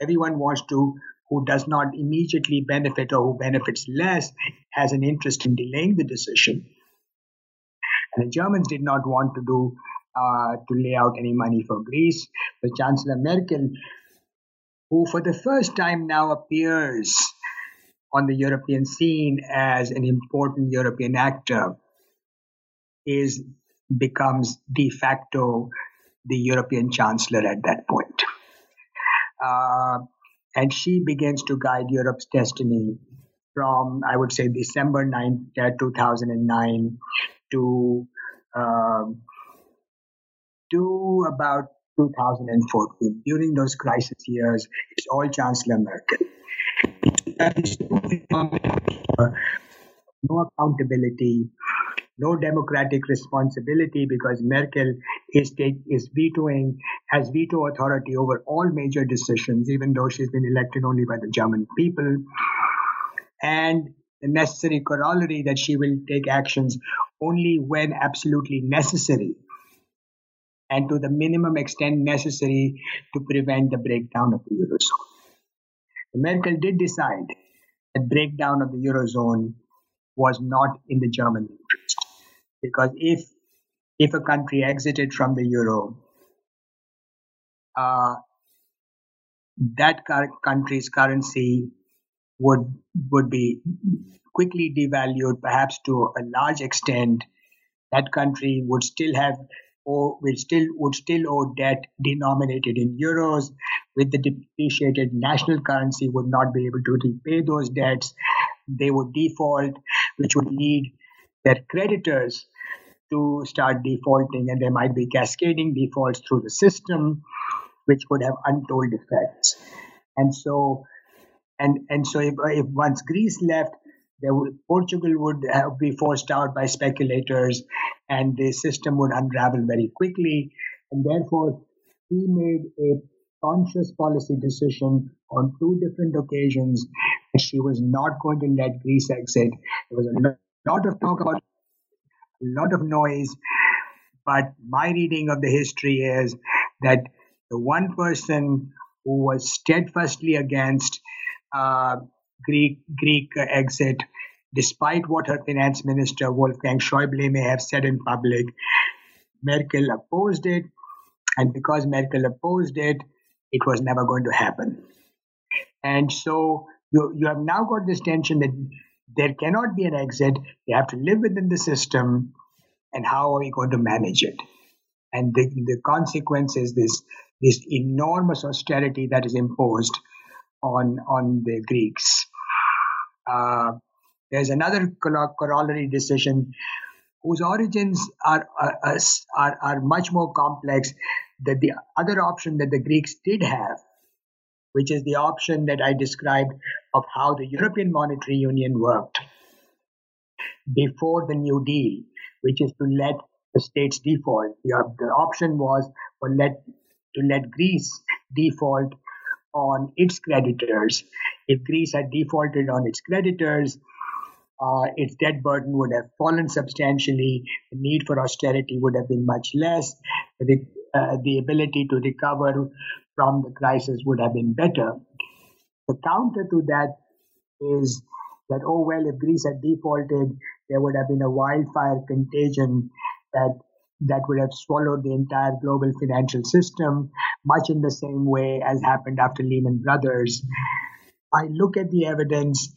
everyone wants to who does not immediately benefit or who benefits less has an interest in delaying the decision. And the Germans did not want to do uh, to lay out any money for Greece. The Chancellor Merkel, who for the first time now appears on the European scene as an important European actor, is becomes de facto the European Chancellor at that point. Uh, and she begins to guide Europe's destiny from, I would say, December 9, uh, 2009 to uh, to about 2014. During those crisis years, it's all Chancellor Merkel. no accountability, no democratic responsibility because Merkel is take, is vetoing has veto authority over all major decisions, even though she's been elected only by the German people, and the necessary corollary that she will take actions only when absolutely necessary and to the minimum extent necessary to prevent the breakdown of the eurozone. Merkel did decide that breakdown of the eurozone was not in the German interest because if if a country exited from the euro, uh, that country's currency would would be quickly devalued, perhaps to a large extent. That country would still have or will still would still owe debt denominated in euros. With the depreciated national currency, would not be able to repay those debts. They would default, which would lead their creditors to start defaulting, and there might be cascading defaults through the system, which would have untold effects. And so, and and so, if, if once Greece left, would, Portugal would have, be forced out by speculators, and the system would unravel very quickly. And therefore, he made a conscious policy decision on two different occasions that she was not going to let Greece exit. There was a lot of talk about a lot of noise. But my reading of the history is that the one person who was steadfastly against uh, Greek Greek exit, despite what her finance minister Wolfgang Schäuble may have said in public, Merkel opposed it, and because Merkel opposed it, it was never going to happen. And so you you have now got this tension that there cannot be an exit. They have to live within the system. And how are we going to manage it? And the, the consequence is this, this enormous austerity that is imposed on, on the Greeks. Uh, there's another corollary decision whose origins are, are, are, are much more complex that the other option that the Greeks did have which is the option that I described of how the European Monetary Union worked before the New Deal, which is to let the states default. The, the option was for let to let Greece default on its creditors. If Greece had defaulted on its creditors, uh, its debt burden would have fallen substantially. The need for austerity would have been much less. The, uh, the ability to recover from the crisis would have been better. The counter to that is that, oh, well, if Greece had defaulted, there would have been a wildfire contagion that that would have swallowed the entire global financial system, much in the same way as happened after Lehman Brothers. I look at the evidence,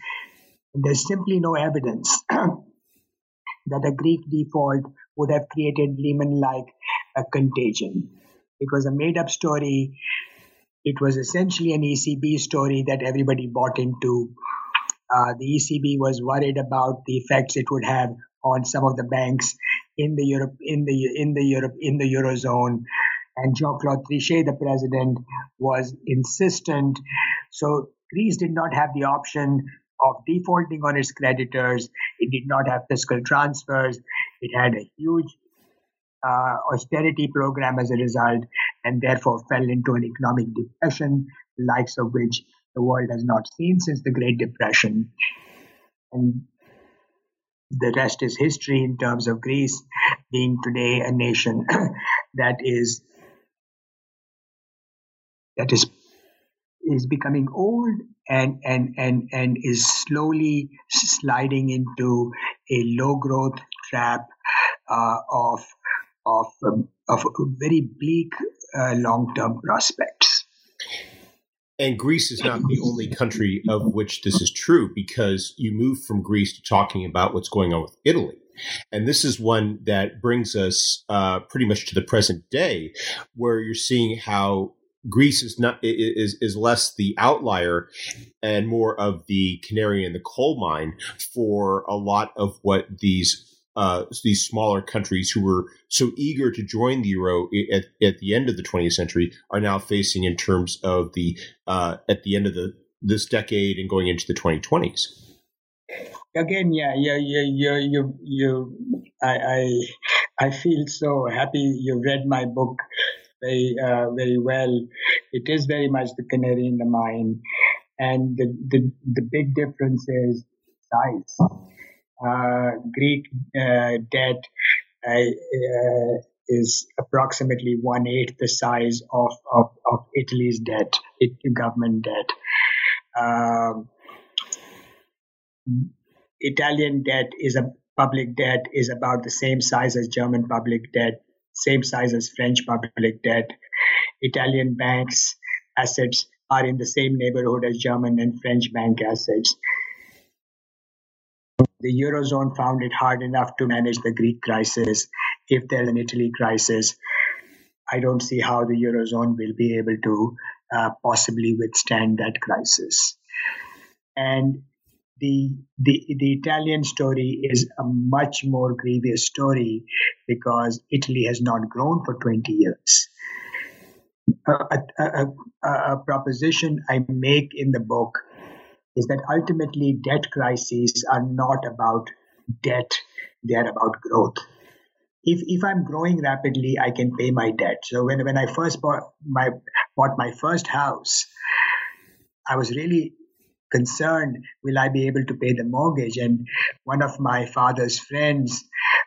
and there's simply no evidence that a Greek default would have created Lehman like uh, a contagion. It was a made up story. It was essentially an ECB story that everybody bought into. Uh, the ECB was worried about the effects it would have on some of the banks in the Europe, in the in the Europe, in the eurozone. And Jean-Claude Trichet, the president, was insistent. So Greece did not have the option of defaulting on its creditors. It did not have fiscal transfers. It had a huge uh, austerity program as a result, and therefore fell into an economic depression, the likes of which the world has not seen since the Great Depression. And the rest is history in terms of Greece being today a nation that is that is is becoming old and and and and is slowly sliding into a low growth trap uh, of of um, of very bleak uh, long term prospects. And Greece is not the only country of which this is true because you move from Greece to talking about what's going on with Italy. And this is one that brings us uh, pretty much to the present day, where you're seeing how Greece is not is is less the outlier and more of the canary in the coal mine for a lot of what these uh, these smaller countries who were so eager to join the euro at, at the end of the 20th century are now facing in terms of the uh, at the end of the this decade and going into the 2020s again yeah yeah yeah you you you i i i feel so happy you read my book very uh, very well. It is very much the canary in the mine, and the the, the big difference is size. Uh, Greek uh, debt uh, is approximately one eighth the size of, of, of Italy's debt, government debt. Um, Italian debt is a public debt is about the same size as German public debt same size as French public debt. Italian banks' assets are in the same neighborhood as German and French bank assets. The Eurozone found it hard enough to manage the Greek crisis. If there's an Italy crisis, I don't see how the Eurozone will be able to uh, possibly withstand that crisis. And the, the the Italian story is a much more grievous story because Italy has not grown for 20 years. A, a, a, a proposition I make in the book is that ultimately debt crises are not about debt; they are about growth. If if I'm growing rapidly, I can pay my debt. So when when I first bought my bought my first house, I was really concerned will i be able to pay the mortgage and one of my father's friends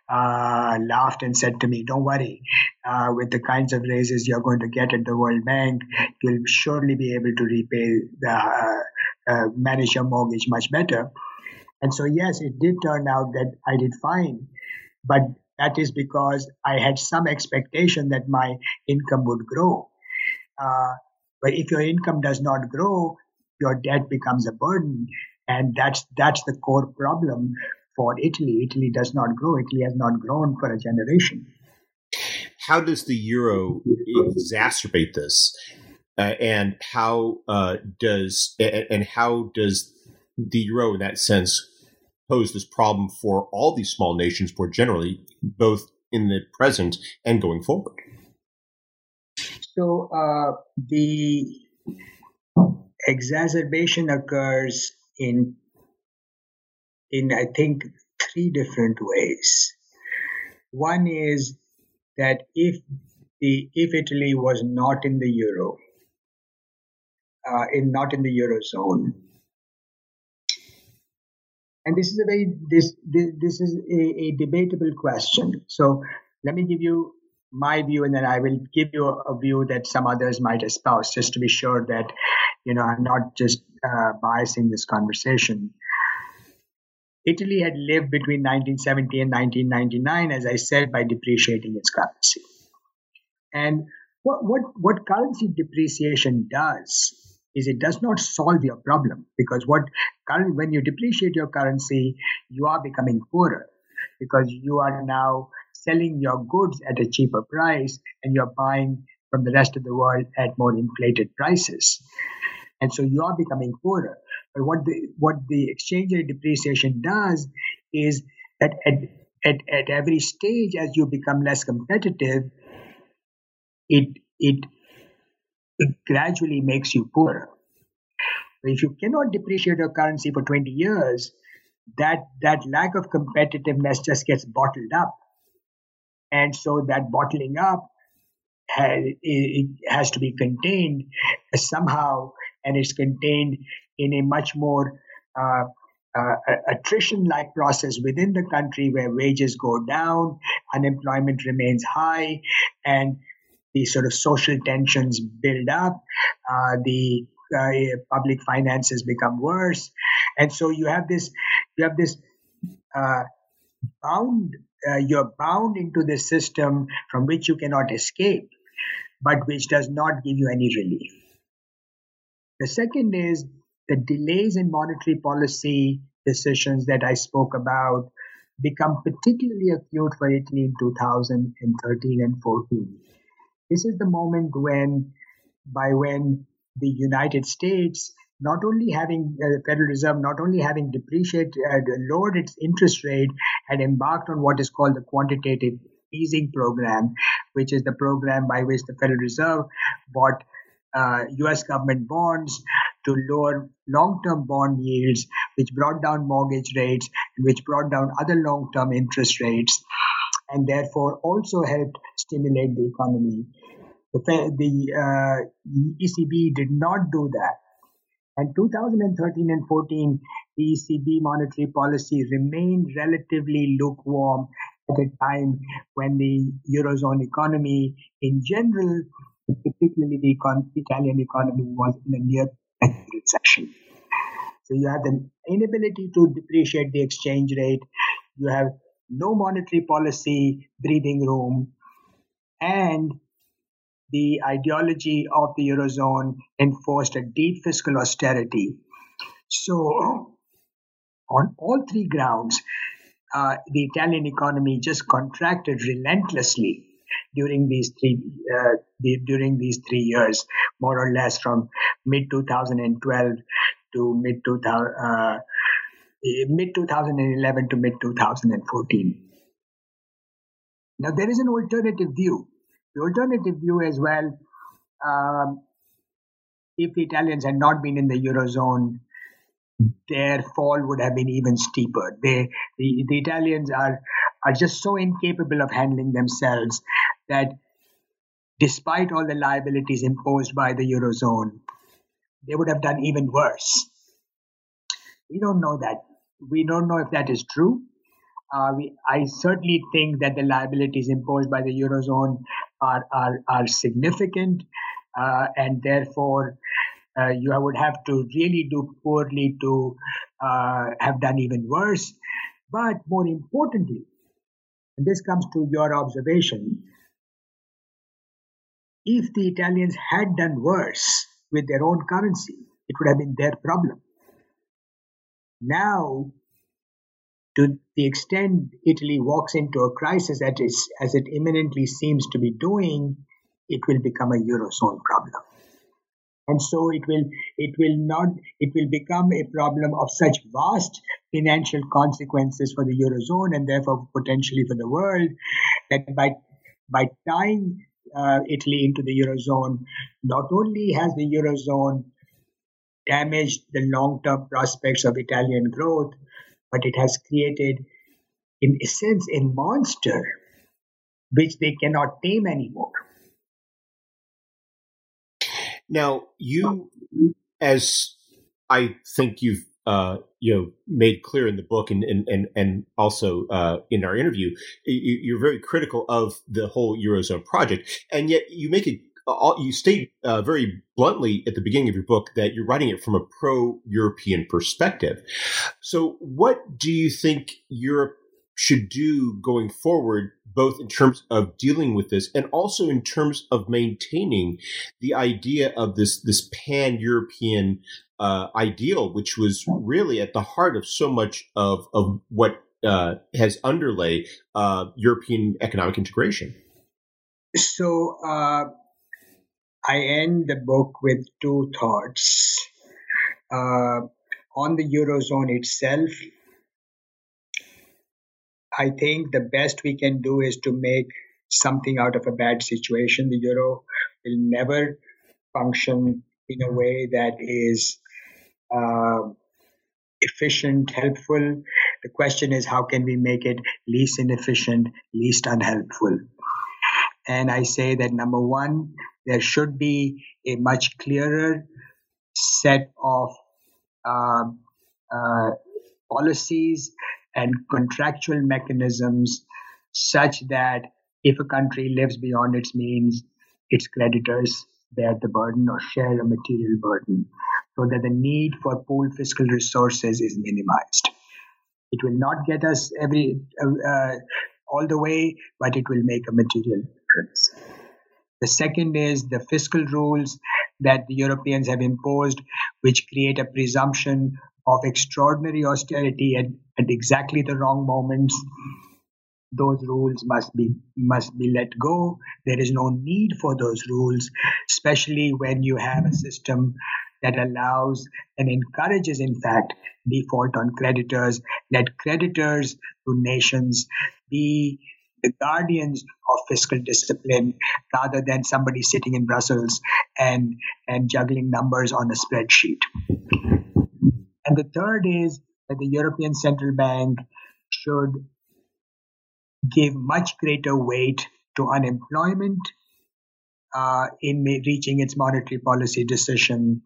uh, laughed and said to me don't worry uh, with the kinds of raises you're going to get at the world bank you'll surely be able to repay the uh, uh manage your mortgage much better and so yes it did turn out that i did fine but that is because i had some expectation that my income would grow uh, but if your income does not grow your debt becomes a burden. And that's that's the core problem for Italy. Italy does not grow. Italy has not grown for a generation. How does the euro exacerbate this? Uh, and how uh, does and how does the euro, in that sense, pose this problem for all these small nations more generally, both in the present and going forward? So uh, the exacerbation occurs in in I think three different ways. One is that if the if Italy was not in the euro, uh, in not in the eurozone, and this is a very this this, this is a, a debatable question. So let me give you my view, and then I will give you a, view that some others might espouse, just to be sure that you know, I'm not just uh, biasing this conversation. Italy had lived between 1970 and 1999, as I said, by depreciating its currency. And what, what, what currency depreciation does is it does not solve your problem. Because what when you depreciate your currency, you are becoming poorer. Because you are now selling your goods at a cheaper price and you're buying from the rest of the world at more inflated prices. And so you are becoming poorer. But what the what the exchange rate depreciation does is that at, at, at every stage as you become less competitive, it it, it gradually makes you poorer. If you cannot depreciate your currency for 20 years, that that lack of competitiveness just gets bottled up. And so that bottling up has, it has to be contained somehow and it's contained in a much more uh, uh, attrition like process within the country where wages go down, unemployment remains high, and the sort of social tensions build up. Uh, the uh, public finances become worse, and so you have this you have this uh, bound uh, you're bound into this system from which you cannot escape, but which does not give you any relief. The second is the delays in monetary policy decisions that I spoke about become particularly acute for Italy in 2013 and 14. This is the moment when, by when the United States, not only having uh, Federal Reserve, not only having depreciated, uh, lowered its interest rate, had embarked on what is called the quantitative easing program, which is the program by which the Federal Reserve bought uh, US government bonds to lower long term bond yields, which brought down mortgage rates and which brought down other long term interest rates, and therefore also helped stimulate the economy. The, the uh, ECB did not do that. And 2013 and 14, the ECB monetary policy remained relatively lukewarm at a time when the Eurozone economy in general particularly the econ- Italian economy was in a near recession. So you have the inability to depreciate the exchange rate, you have no monetary policy breathing room, and the ideology of the Eurozone enforced a deep fiscal austerity. So, on all three grounds, uh, the Italian economy just contracted relentlessly during these three uh, the, during these three years, more or less from mid 2012 to mid 2000. Uh, mid 2011 to mid 2014. Now, there is an alternative view. The alternative view as well, um, if the Italians had not been in the Eurozone, their fall would have been even steeper. They, the, the Italians are, are just so incapable of handling themselves that despite all the liabilities imposed by the Eurozone, they would have done even worse. We don't know that. We don't know if that is true. Uh, we, I certainly think that the liabilities imposed by the Eurozone are, are, are significant, uh, and therefore uh, you would have to really do poorly to uh, have done even worse. But more importantly, and this comes to your observation, if the Italians had done worse with their own currency, it would have been their problem. Now, to the extent Italy walks into a crisis as it imminently seems to be doing, it will become a eurozone problem. And so it will it will not it will become a problem of such vast financial consequences for the eurozone and therefore potentially for the world that by by tying uh, Italy into the Eurozone, not only has the Eurozone damaged the long term prospects of Italian growth, but it has created, in a sense, a monster which they cannot tame anymore. Now, you, as I think you've uh, you know made clear in the book and and and, and also uh, in our interview, you, are very critical of the whole eurozone project, and yet you make it. You state uh, very bluntly at the beginning of your book that you're writing it from a pro-European perspective. So, what do you think Europe should do going forward, both in terms of dealing with this and also in terms of maintaining the idea of this this pan European uh, ideal, which was really at the heart of so much of, of what uh, has underlay uh, European economic integration. So uh, I end the book with two thoughts. Uh, on the Eurozone itself, I think the best we can do is to make something out of a bad situation. The Euro will never function in a way that is uh, efficient, helpful. The question is, how can we make it least inefficient, least unhelpful? And I say that number one, there should be a much clearer set of uh, uh, policies and contractual mechanisms such that if a country lives beyond its means, its creditors bear the burden or share a material burden so that the need for pooled fiscal resources is minimized. It will not get us every uh, uh, all the way, but it will make a material difference. The second is the fiscal rules that the Europeans have imposed, which create a presumption of extraordinary austerity at, at exactly the wrong moments. Those rules must be must be let go. There is no need for those rules especially when you have a system that allows and encourages in fact default on creditors. Let creditors to nations be the guardians of fiscal discipline rather than somebody sitting in brussels and and juggling numbers on a spreadsheet. And the third is that the european central bank should give much greater weight to unemployment uh, in reaching its monetary policy decision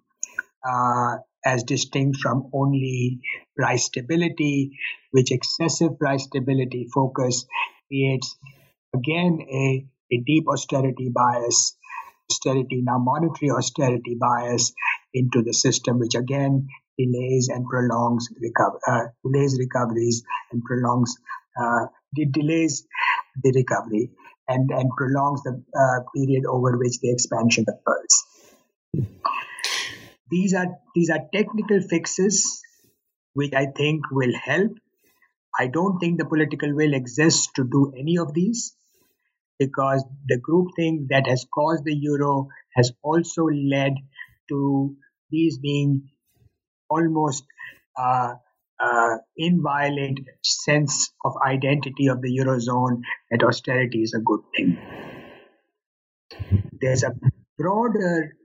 uh, as distinct from only price stability, which excessive price stability focus creates again a, a deep austerity bias, austerity now monetary austerity bias into the system, which again delays and prolongs recover, uh, delays recoveries and prolongs uh, delays the recovery and, and prolongs the uh, period over which the expansion occurs. These are these are technical fixes which I think will help. I don't think the political will exists to do any of these because the groupthink that has caused the euro has also led to these being almost uh, uh, inviolate sense of identity of the eurozone that austerity is a good thing. There's a broader,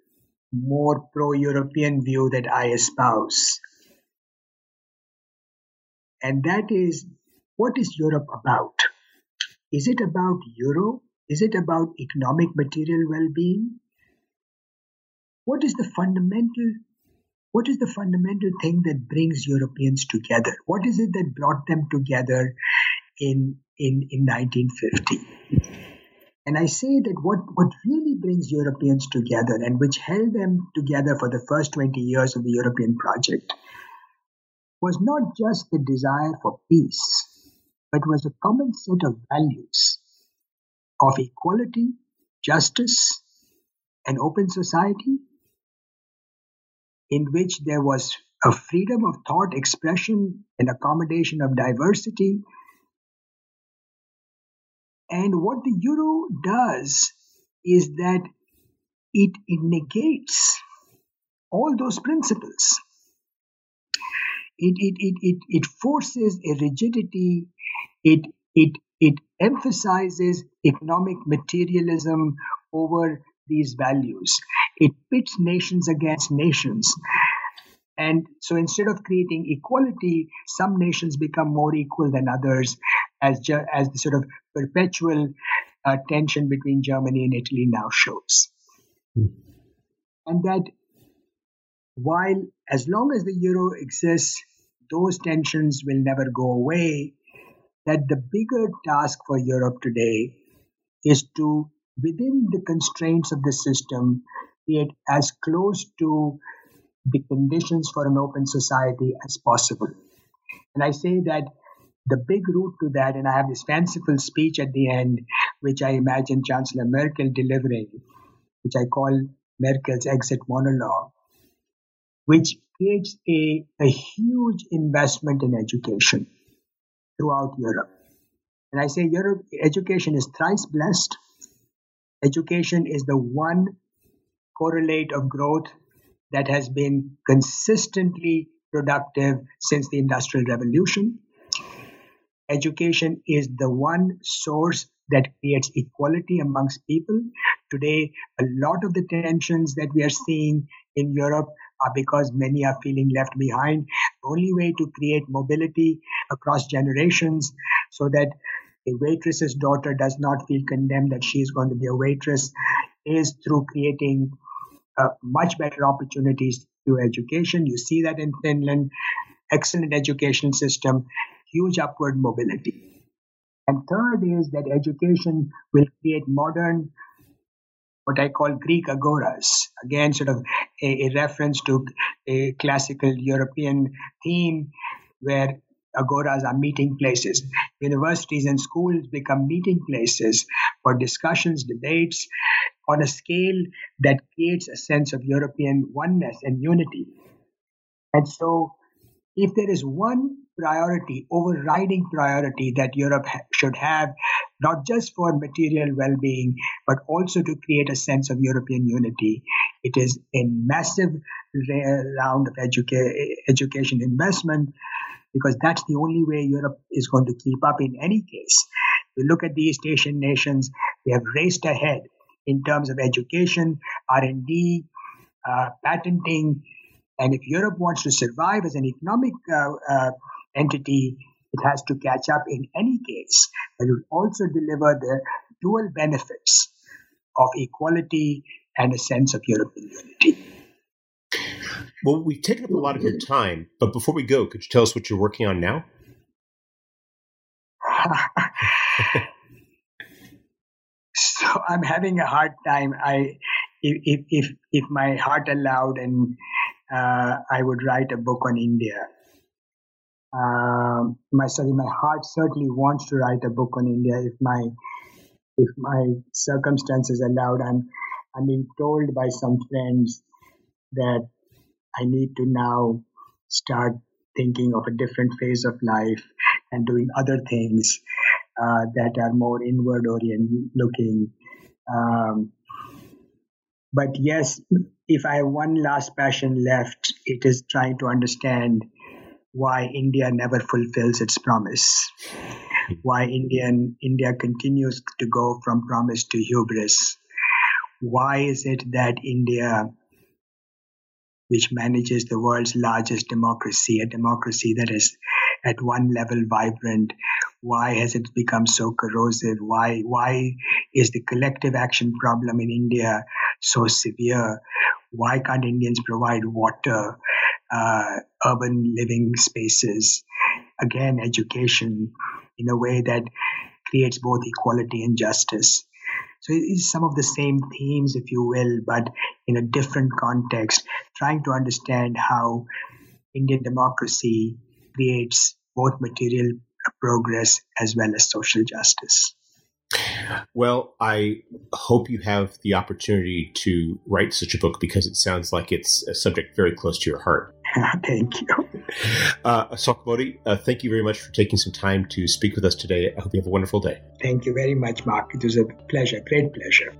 more pro-European view that I espouse, and that is, what is Europe about? Is it about euro? Is it about economic material well-being? What is the fundamental what is the fundamental thing that brings Europeans together? What is it that brought them together in, in, in 1950? And I say that what, what really brings Europeans together and which held them together for the first 20 years of the European project was not just the desire for peace, but was a common set of values of equality, justice, and open society in which there was a freedom of thought expression and accommodation of diversity. And what the euro does is that it, it negates all those principles. It, it, it, it, it forces a rigidity, it, it, it emphasizes economic materialism over these values. It pits nations against nations. And so instead of creating equality, some nations become more equal than others, as, ju- as the sort of perpetual uh, tension between Germany and Italy now shows. Mm. And that while, as long as the euro exists, those tensions will never go away, that the bigger task for Europe today is to within the constraints of the system, get as close to the conditions for an open society as possible. And I say that the big route to that, and I have this fanciful speech at the end, which I imagine Chancellor Merkel delivering, which I call Merkel's exit monologue, which creates a, a huge investment in education throughout Europe. And I say Europe education is thrice blessed Education is the one correlate of growth that has been consistently productive since the Industrial Revolution. Education is the one source that creates equality amongst people. Today, a lot of the tensions that we are seeing in Europe because many are feeling left behind. The only way to create mobility across generations so that a waitress's daughter does not feel condemned that she is going to be a waitress is through creating uh, much better opportunities through education. You see that in Finland, excellent education system, huge upward mobility. And third is that education will create modern what I call Greek agoras. Again, sort of a, a reference to a classical European theme where agoras are meeting places. Universities and schools become meeting places for discussions, debates on a scale that creates a sense of European oneness and unity. And so, if there is one priority, overriding priority that Europe ha- should have, not just for material well being, but also to create a sense of European unity. It is a massive round of educa- education investment because that's the only way Europe is going to keep up in any case. We look at the East Asian nations, they have raced ahead in terms of education, R&D, uh, patenting, and if Europe wants to survive as an economic uh, uh, entity, it has to catch up in any case, but it will also deliver the dual benefits of equality and a sense of European unity. Well, we've taken up a lot of your time, but before we go, could you tell us what you're working on now? so I'm having a hard time. I, if if if my heart allowed, and uh, I would write a book on India. Um, my sorry, my heart certainly wants to write a book on India if my if my circumstances allowed. I'm I'm being told by some friends that I need to now start thinking of a different phase of life and doing other things uh, that are more inward oriented looking. Um, but yes, if I have one last passion left, it is trying to understand why India never fulfills its promise, why Indian India continues to go from promise to hubris. Why is it that India, which manages the world's largest democracy, a democracy that is at one level vibrant, why has it become so corrosive? Why why is the collective action problem in India so severe? Why can't Indians provide water? Uh, urban living spaces, again, education in a way that creates both equality and justice. So it is some of the same themes, if you will, but in a different context, trying to understand how Indian democracy creates both material progress as well as social justice. Well, I hope you have the opportunity to write such a book because it sounds like it's a subject very close to your heart. thank you. Uh, Ashok Mody, uh, thank you very much for taking some time to speak with us today. I hope you have a wonderful day. Thank you very much, Mark. It was a pleasure, great pleasure.